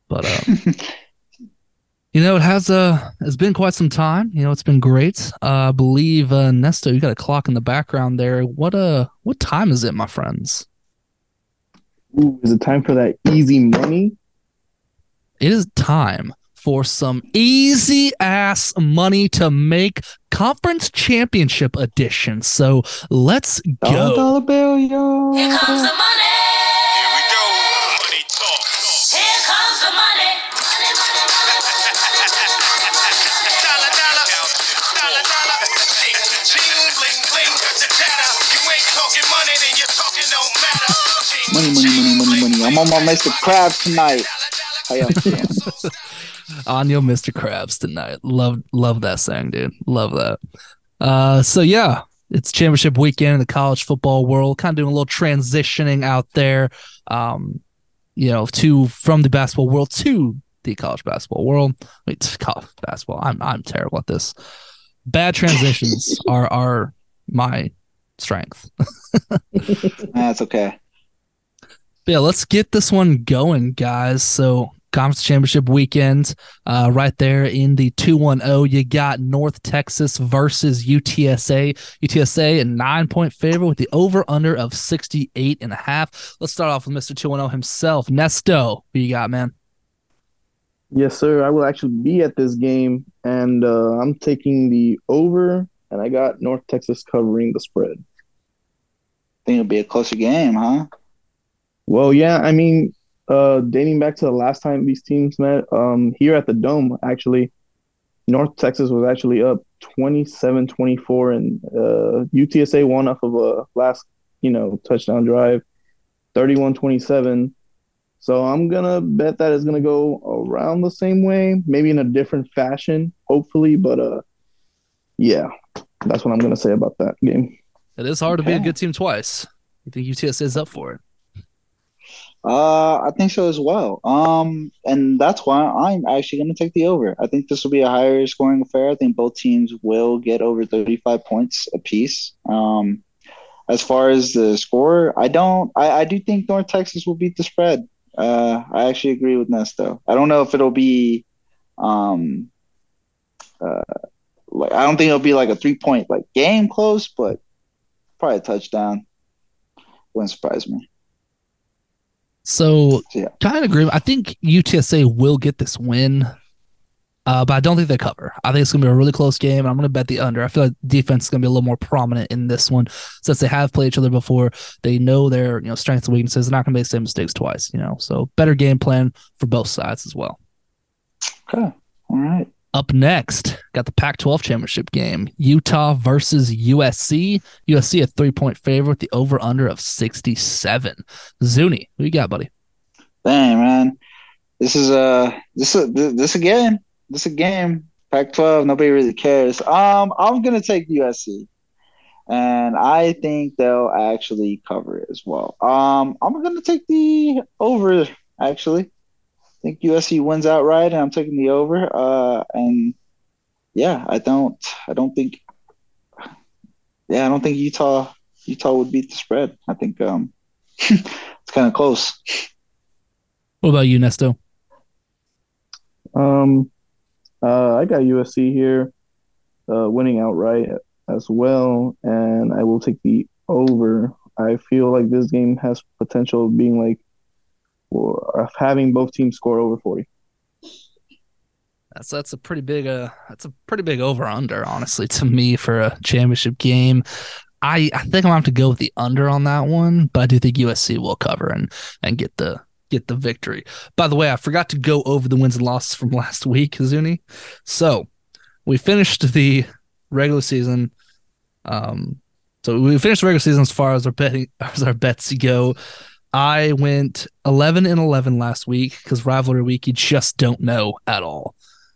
but uh You know, it has uh it's been quite some time. You know, it's been great. Uh, I believe uh Nesto, you got a clock in the background there. What uh what time is it, my friends? Ooh, is it time for that easy money? It is time for some easy ass money to make conference championship edition. So let's go. Dollar, dollar bill, yo. Here comes the money. I'm on my Mr. Krabs tonight. How y'all feeling? on your Mr. Krabs tonight. Love love that song, dude. Love that. Uh so yeah, it's championship weekend in the college football world. Kind of doing a little transitioning out there. Um, you know, to from the basketball world to the college basketball world. Wait, college basketball. I'm I'm terrible at this. Bad transitions are are my strength. That's okay. Yeah, let's get this one going, guys. So conference championship weekend uh, right there in the 210 you got north texas versus utsa utsa a. Nine point favorite with the over under of 68 and a half. Let's start off with mr 210 himself. Nesto who you got man? Yes sir. I will actually be at this game and uh, i'm taking the over and i got north texas covering the spread. Think it'll be a closer game huh well yeah i mean uh, dating back to the last time these teams met, um, here at the Dome, actually, North Texas was actually up 27 24, and uh, UTSA won off of a last, you know, touchdown drive, 31 27. So I'm going to bet that it's going to go around the same way, maybe in a different fashion, hopefully. But uh, yeah, that's what I'm going to say about that game. It is hard okay. to be a good team twice. You think UTSA is up for it? Uh, I think so as well. Um, and that's why I'm actually going to take the over. I think this will be a higher scoring affair. I think both teams will get over 35 points apiece. Um, as far as the score, I don't. I, I do think North Texas will beat the spread. Uh, I actually agree with Nesto. I don't know if it'll be, um, uh, like I don't think it'll be like a three point like game close, but probably a touchdown. Wouldn't surprise me. So yeah. kind of agree. I think UTSA will get this win, uh, but I don't think they cover. I think it's gonna be a really close game. I'm gonna bet the under. I feel like defense is gonna be a little more prominent in this one since they have played each other before. They know their you know strengths and weaknesses. They're not gonna make the same mistakes twice. You know, so better game plan for both sides as well. Okay, all right. Up next, got the Pac 12 championship game Utah versus USC. USC a three point favorite, the over under of 67. Zuni, who you got, buddy? Dang, man. This is a this a this a game. This is a game. Pac 12, nobody really cares. Um, I'm gonna take USC. And I think they'll actually cover it as well. Um, I'm gonna take the over actually think USC wins outright, and I'm taking the over. Uh, and yeah, I don't, I don't think, yeah, I don't think Utah, Utah would beat the spread. I think um, it's kind of close. What about you, Nesto? Um, uh, I got USC here, uh, winning outright as well, and I will take the over. I feel like this game has potential of being like of having both teams score over 40. That's that's a pretty big uh that's a pretty big over under honestly to me for a championship game. I I think I'm gonna have to go with the under on that one, but I do think USC will cover and and get the get the victory. By the way, I forgot to go over the wins and losses from last week, Zuni. So we finished the regular season. Um, so we finished the regular season as far as our betting as our bets go. I went 11 and 11 last week because rivalry week you just don't know at all.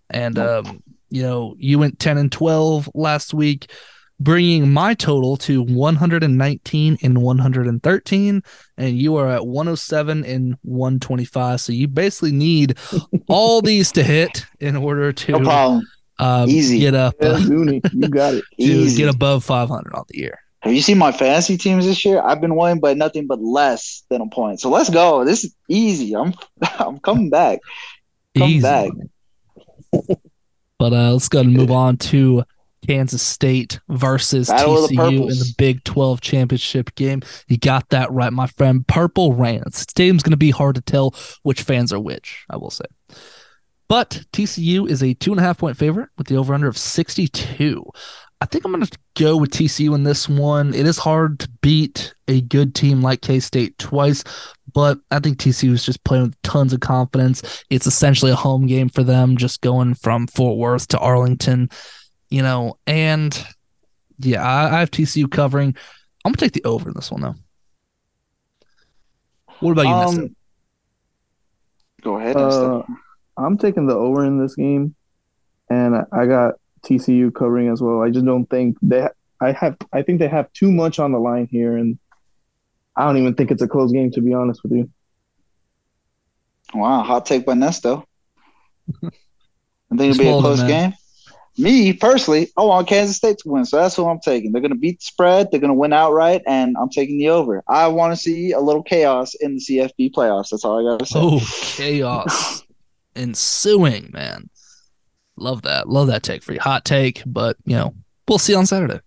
And um, you know, you went 10 and 12 last week, bringing my total to 119 and 113 and you are at 107 and 125. So you basically need all these to hit in order to No um, Easy. get up uh, you got it. to Easy. get above 500 on the year. Have you seen my fantasy teams this year? I've been winning by nothing but less than a point. So let's go. This is easy. I'm I'm coming back. Come Easy. back. But uh, let's go and move on to Kansas State versus Battle of the TCU in the Big 12 championship game. You got that right, my friend. Purple. This game's going to be hard to tell which fans are which, I will say. But TCU is a two and a half point favorite with the over under of 62. I think I'm going to go with TCU in this one. It is hard to beat a good team like K State twice, but I think TCU is just playing with tons of confidence. It's essentially a home game for them, just going from Fort Worth to Arlington, you know. And yeah, I, I have TCU covering. I'm gonna take the over in this one though. What about you, Nesto? Um, go ahead. Uh, I'm taking the over in this game, and I- I got TCU covering as well. I just don't think they. I have. I think they have too much on the line here, and I don't even think it's a close game to be honest with you. wow, hot take by Nesto. I think it'll be a close man. game. Me personally, I want Kansas State to win, so that's who I'm taking. They're going to beat the spread. They're going to win outright, and I'm taking the over. I want to see a little chaos in the CFB playoffs. That's all I got to say. Oh, chaos ensuing, man. Love that. Love that take for you. Hot take, but you know, we'll see on Saturday.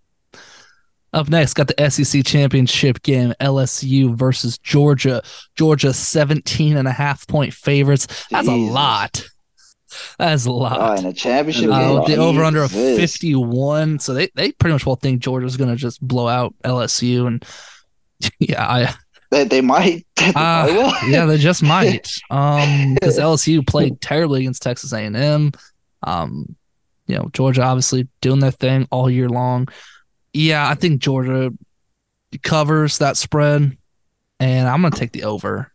Up next, got the SEC championship game, LSU versus Georgia. Georgia 17 and a half point favorites. That's a lot. That's a Oh, lot. in a championship Uh, game, the over under of 51. So they, they pretty much will think Georgia's going to just blow out LSU. And yeah, I, They, they might. Uh, yeah, they just might. Um, because LSU played terribly against Texas A&M. Um, you know, Georgia obviously doing their thing all year long. Yeah, I think Georgia covers that spread, and I'm gonna take the over.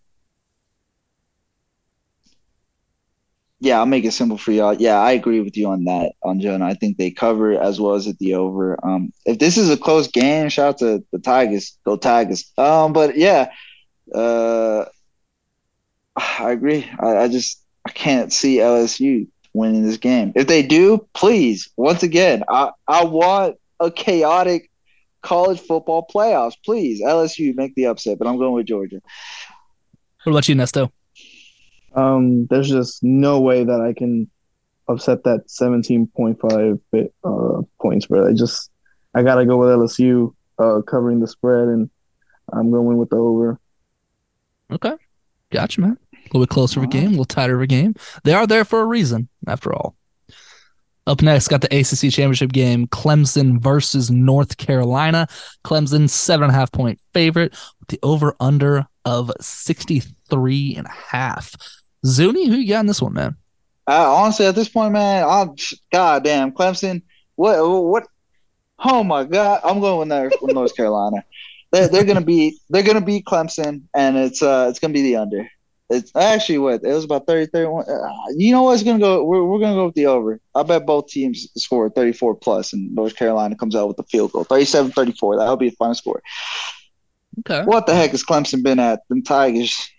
Yeah, I'll make it simple for y'all. Yeah, I agree with you on that, on Jonah. I think they cover as well as at the over. Um, if this is a close game, shout out to the Tigers. Go Tigers. Um, but yeah, uh, I agree. I, I just I can't see LSU winning this game. If they do, please, once again, I I want a chaotic college football playoffs. Please, LSU make the upset, but I'm going with Georgia. What about you, Nesto? Um, there's just no way that I can upset that 17.5 bit, uh, point spread. I just, I gotta go with LSU uh, covering the spread, and I'm going with the over. Okay, gotcha, man. A little bit closer of a game, a little tighter of a game. They are there for a reason, after all. Up next, got the ACC championship game: Clemson versus North Carolina. Clemson seven and a half point favorite with the over under of 63 and a half. Zuni, who you got in this one, man? Uh, honestly, at this point, man, I'm God damn Clemson. What? What? Oh my God, I'm going with North, with North Carolina. They're, they're gonna beat. They're gonna beat Clemson, and it's uh, it's gonna be the under. It's actually what it was about 30, 31. Uh, you know what's gonna go? We're, we're gonna go with the over. I bet both teams score 34 plus, and North Carolina comes out with the field goal 37 34. That'll be the final score. Okay, What the heck has Clemson been at? Them Tigers,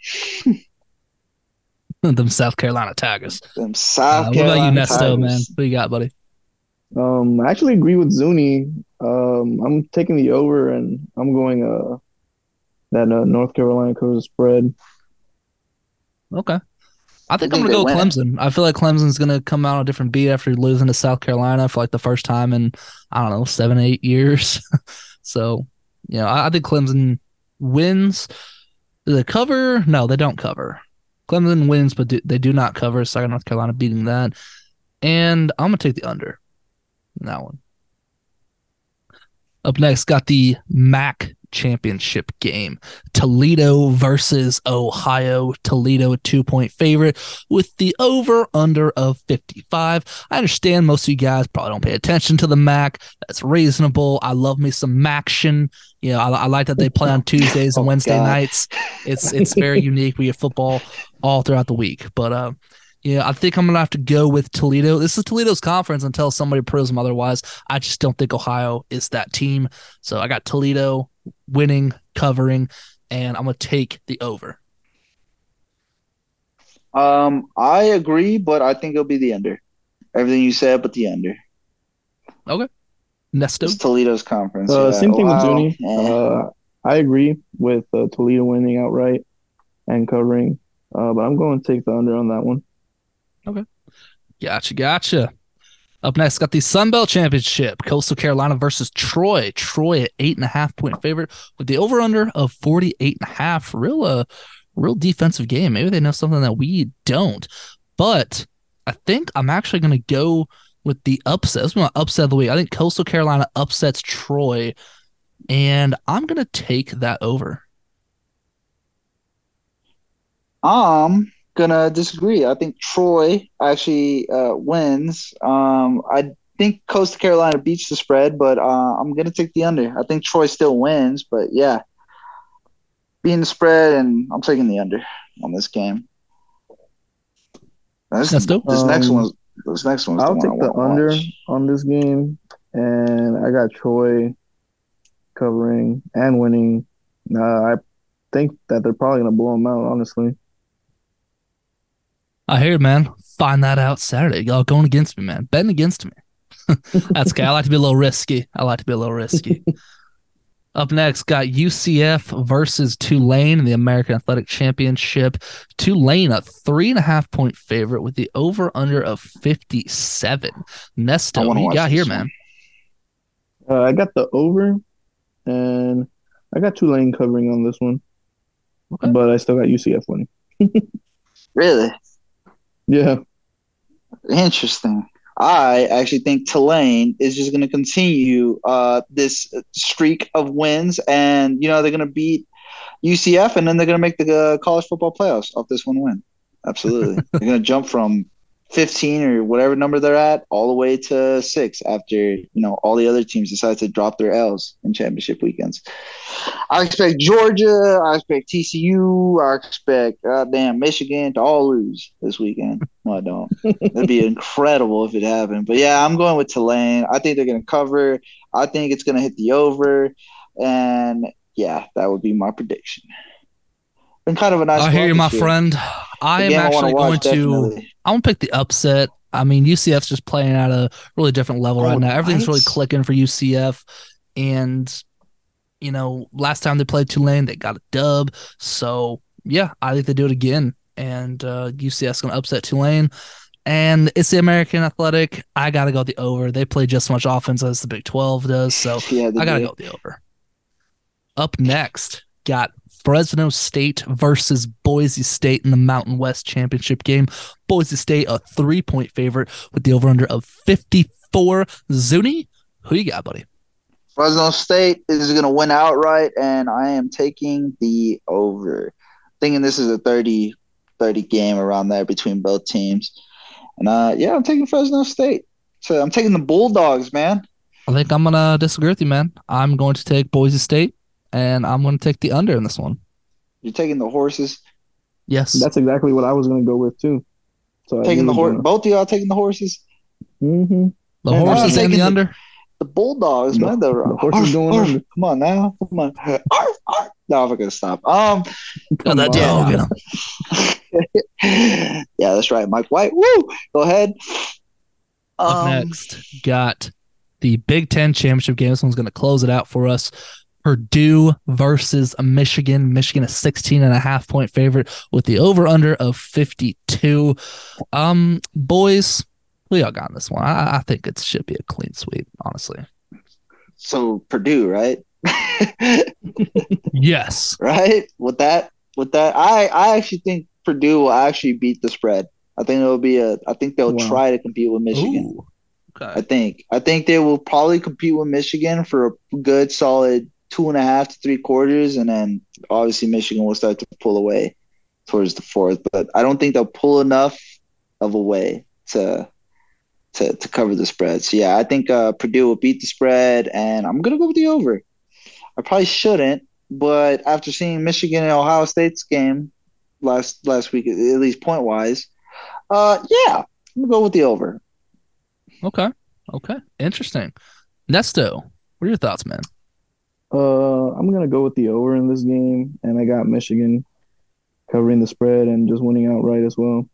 them South Carolina Tigers. them South Uh, South what about you, Carolina Nesto, Tigers. man? What you got, buddy? Um, I actually agree with Zuni. Um, I'm taking the over, and I'm going uh that uh, North Carolina covers the spread. Okay. I think You I'm gonna go they with win? Clemson. I feel like Clemson's gonna come out on a different beat after losing to South Carolina for like the first time in I don't know seven eight years. so you know I, I think Clemson wins. Do they cover? No, they don't cover. Clemson wins, but do, they do not cover. I got North Carolina beating that. And I'm going to take the under in that one. Up next, got the MAC championship game. Toledo versus Ohio. Toledo, a two point favorite with the over under of 55. I understand most of you guys probably don't pay attention to the MAC. That's reasonable. I love me some MACtion. You know, I, I like that they play on Tuesdays and Oh, Wednesday God. nights. It's it's very unique. We have football all throughout the week. But uh yeah, I think I'm gonna have to go with Toledo. This is Toledo's conference until somebody proves them otherwise. I just don't think Ohio is that team. So I got Toledo winning, covering, and I'm gonna take the over. Um, I agree, but I think it'll be the under. Everything you said, but the under. Okay. Nesto. It's Toledo's conference. Uh, yeah. same thing with Ohio, Zuni. Uh, I agree with uh, Toledo winning outright and covering, uh, but I'm going to take the under on that one. Okay. Gotcha, gotcha. Up next, got the Sun Belt Championship, Coastal Carolina versus Troy. Troy at eight and a half point favorite with the over under of 48 and a half. Real uh real defensive game. Maybe they know something that we don't. But I think I'm actually gonna go with the upset. This is my upset of the week. I think Coastal Carolina upsets Troy, and I'm gonna take that over. I'm gonna disagree. I think Troy actually uh, wins. Um, I think Coastal Carolina beats the spread, but uh, I'm gonna take the under. I think Troy still wins, but yeah, being the spread, and I'm taking the under on this game. This, That's dope. this next one. this next one's I'll the take one I the wanna under watch. on this game, and I got Troy covering and winning. Uh, I think that they're probably going to blow them out, honestly. I hear, man. Find that out Saturday. Y'all going against me, man. Betting against me. That's okay. I like to be a little risky. I like to be a little risky. Up next, got UCF versus Tulane in the American Athletic Championship. Tulane, a three and a half point favorite with the over under of 57. I Nesto, what you got here, this man? Uh, I got the over, and I got Tulane covering on this one, Okay. but I still got UCF winning. Really Yeah, interesting. I actually think Tulane is just going to continue uh, this streak of wins, and you know they're going to beat UCF, and then they're going to make the uh, college football playoffs off this one win. Absolutely, they're going to jump from 15 or whatever number they're at all the way to six after you know all the other teams decide to drop their L's in championship weekends. I expect Georgia, I expect TCU, I expect goddamn Michigan to all lose this weekend. No, I don't. It'd be incredible if it happened. But yeah, I'm going with Tulane. I think they're going to cover. I think it's going to hit the over. And yeah, that would be my prediction. Been kind of a nice. I hear you, my year. friend. I The am actually watch, going to. definitely. I'm gonna pick the upset. I mean, UCF's just playing at a really different level Oh, right now. Everything's really clicking for UCF, and you know, last time they played Tulane, they got a dub. So yeah, I think they do it again, and uh, UCF's gonna upset Tulane. And it's the American Athletic. I gotta go with the over. They play just as much offense as the Big Twelve does, so yeah, I gotta do. go with the over. Up next, got Fresno State versus Boise State in the Mountain West Championship game. Boise State a three point favorite with the over under of 54. Zuni, who you got, buddy? Fresno State is going to win outright, and I am taking the over. Thinking this is a 30, 30 game around there between both teams. And uh, yeah, I'm taking Fresno State. So I'm taking the Bulldogs, man. I think I'm gonna disagree with you, man. I'm going to take Boise State, and I'm going to take the under in this one. You're taking the horses. Yes, that's exactly what I was going to go with too. So Taking the horse. Both of y'all taking the horses. Mm-hmm. the and horses and taking the the- under. The Bulldogs, The- man. The, the horses going arf, under. Come on now. Come on. Arf, arf. No, I'm gonna stop. Um, Got that dog in 'em. yeah, that's right, Mike White. Woo! Go ahead. Up Um, next, got the Big Ten championship game. This one's going to close it out for us. Purdue versus Michigan. Michigan a 16 and a half point favorite with the over under of 52. Um, boys, we all got this one. I, I think it should be a clean sweep, honestly. So Purdue, right? Yes. right? With that, with that, I I actually think Purdue will actually beat the spread. I think it'll be a. I think they'll wow. try to compete with Michigan. Ooh, okay. I think. I think they will probably compete with Michigan for a good, solid two and a half to three quarters, and then obviously Michigan will start to pull away towards the fourth. But I don't think they'll pull enough of a way to to to cover the spread. So yeah, I think uh, Purdue will beat the spread, and I'm gonna go with the over. I probably shouldn't, but after seeing Michigan and Ohio State's game last last week, at least point wise, uh, yeah, I'm gonna go with the over. Okay. Okay. Interesting. Nesto, what are your thoughts, man? Uh, I'm gonna go with the over in this game, and I got Michigan covering the spread and just winning outright as well.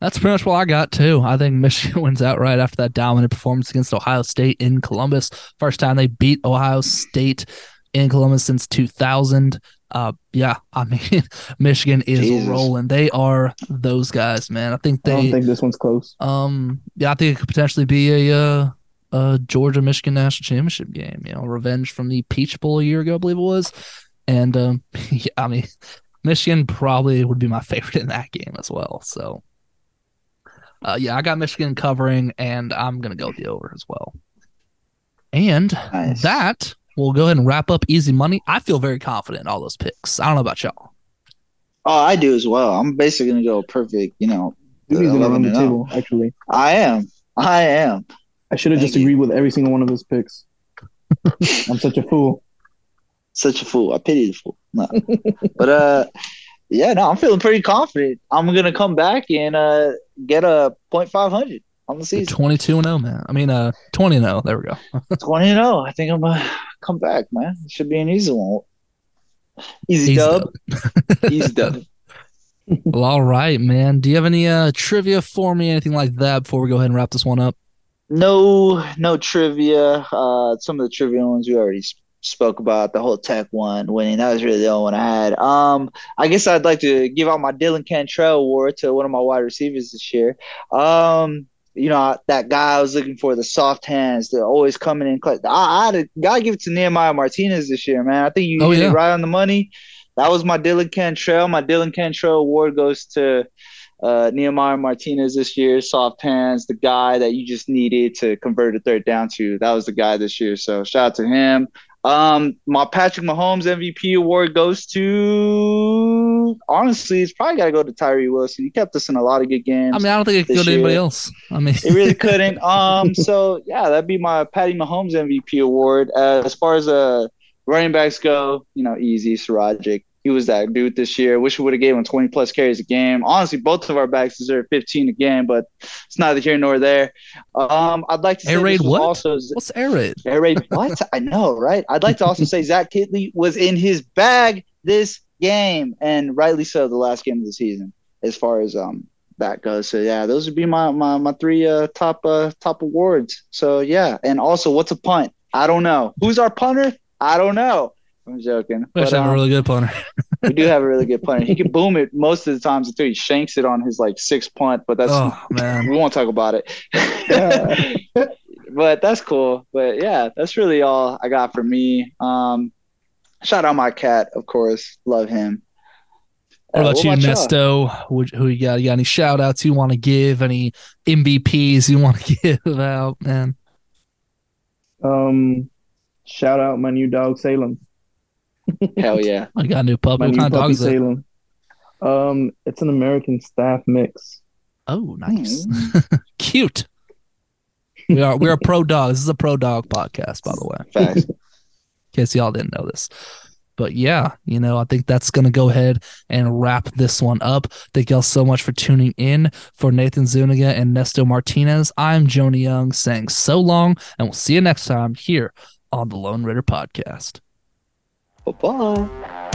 That's pretty much what I got too. I think Michigan wins outright after that dominant performance against Ohio State in Columbus. First time they beat Ohio State in Columbus since 2000. Uh, yeah, I mean, Michigan is Jesus. rolling. They are those guys, man. I think they. I don't think this one's close. Um, yeah, I think it could potentially be a uh, a Georgia Michigan national championship game. You know, revenge from the Peach Bowl a year ago, I believe it was. And um, yeah, I mean, Michigan probably would be my favorite in that game as well. So, uh, yeah, I got Michigan covering, and I'm gonna go with the over as well. And nice. that we'll go ahead and wrap up easy money. I feel very confident in all those picks. I don't know about y'all. Oh, I do as well. I'm basically gonna go perfect. You know, on the table. Actually, I am. I am. I should have just agreed with every single one of his picks. I'm such a fool. Such a fool. I pity the fool. No. but uh, yeah, no, I'm feeling pretty confident. I'm gonna come back and uh get a point five hundred on the season. 22 and 0, man. I mean, uh, 20 and 0. There we go. 20 and 0. I think I'm gonna come back, man. It should be an easy one. Easy, easy dub. dub. easy dub. Well, all right, man. Do you have any uh trivia for me, anything like that, before we go ahead and wrap this one up? No, no trivia. Uh, some of the trivia ones we already spoke about. The whole Tech one winning. That was really the only one I had. Um, I guess I'd like to give out my Dylan Cantrell award to one of my wide receivers this year. Um, you know, that guy I was looking for, the soft hands, they're always coming in. I, I gotta give it to Nehemiah Martinez this year, man. I think you oh, hit yeah. it right on the money. That was my Dylan Cantrell. My Dylan Cantrell award goes to uh, Nehemiah Martinez this year, soft hands, the guy that you just needed to convert a third down to. That was the guy this year. So shout out to him. Um, my Patrick Mahomes MVP award goes to honestly, it's probably got to go to Tyree Wilson. He kept us in a lot of good games. I mean, I don't think it could go to anybody else. I mean, it really couldn't. Um, so yeah, that'd be my Patty Mahomes MVP award. Uh, as far as uh running backs go, you know, easy, SaRodorick he was that dude this year. Wish we would have gave him 20 plus carries a game. Honestly, both of our backs deserve 15 a game, but it's neither here nor there. Um, I'd like to air raid what? Also, What's air raid? Air raid what? I know, right? I'd like to also say Zach Kittley was in his bag this game, and rightly so. The last game of the season, as far as um that goes. So yeah, those would be my my, my three uh, top uh, top awards. So yeah, and also what's a punt? I don't know. Who's our punter? I don't know. I'm joking. We actually have um, a really good punter. we do have a really good punter. He can boom it most of the times until he shanks it on his like six punt, but that's oh, man. we won't talk about it. but that's cool. But yeah, that's really all I got for me. Um, shout out my cat, of course. Love him. What about uh, what you, about Nesto? Who you got? You got any shout outs you want to give? Any MVPs you want to give out, man? Um, shout out my new dog Salem. Hell yeah! I got a new puppy. My what kind of dog is it? Um, it's an American staff mix. Oh, nice, mm. cute. We are we're a pro dog. This is a pro dog podcast, by the way. Facts. In case y'all didn't know this. But yeah, you know, I think that's going to go ahead and wrap this one up. Thank y'all so much for tuning in. For Nathan Zuniga and Nesto Martinez, I'm Joni Young saying so long, and we'll see you next time here on the Lone Raider Podcast. Bye bye.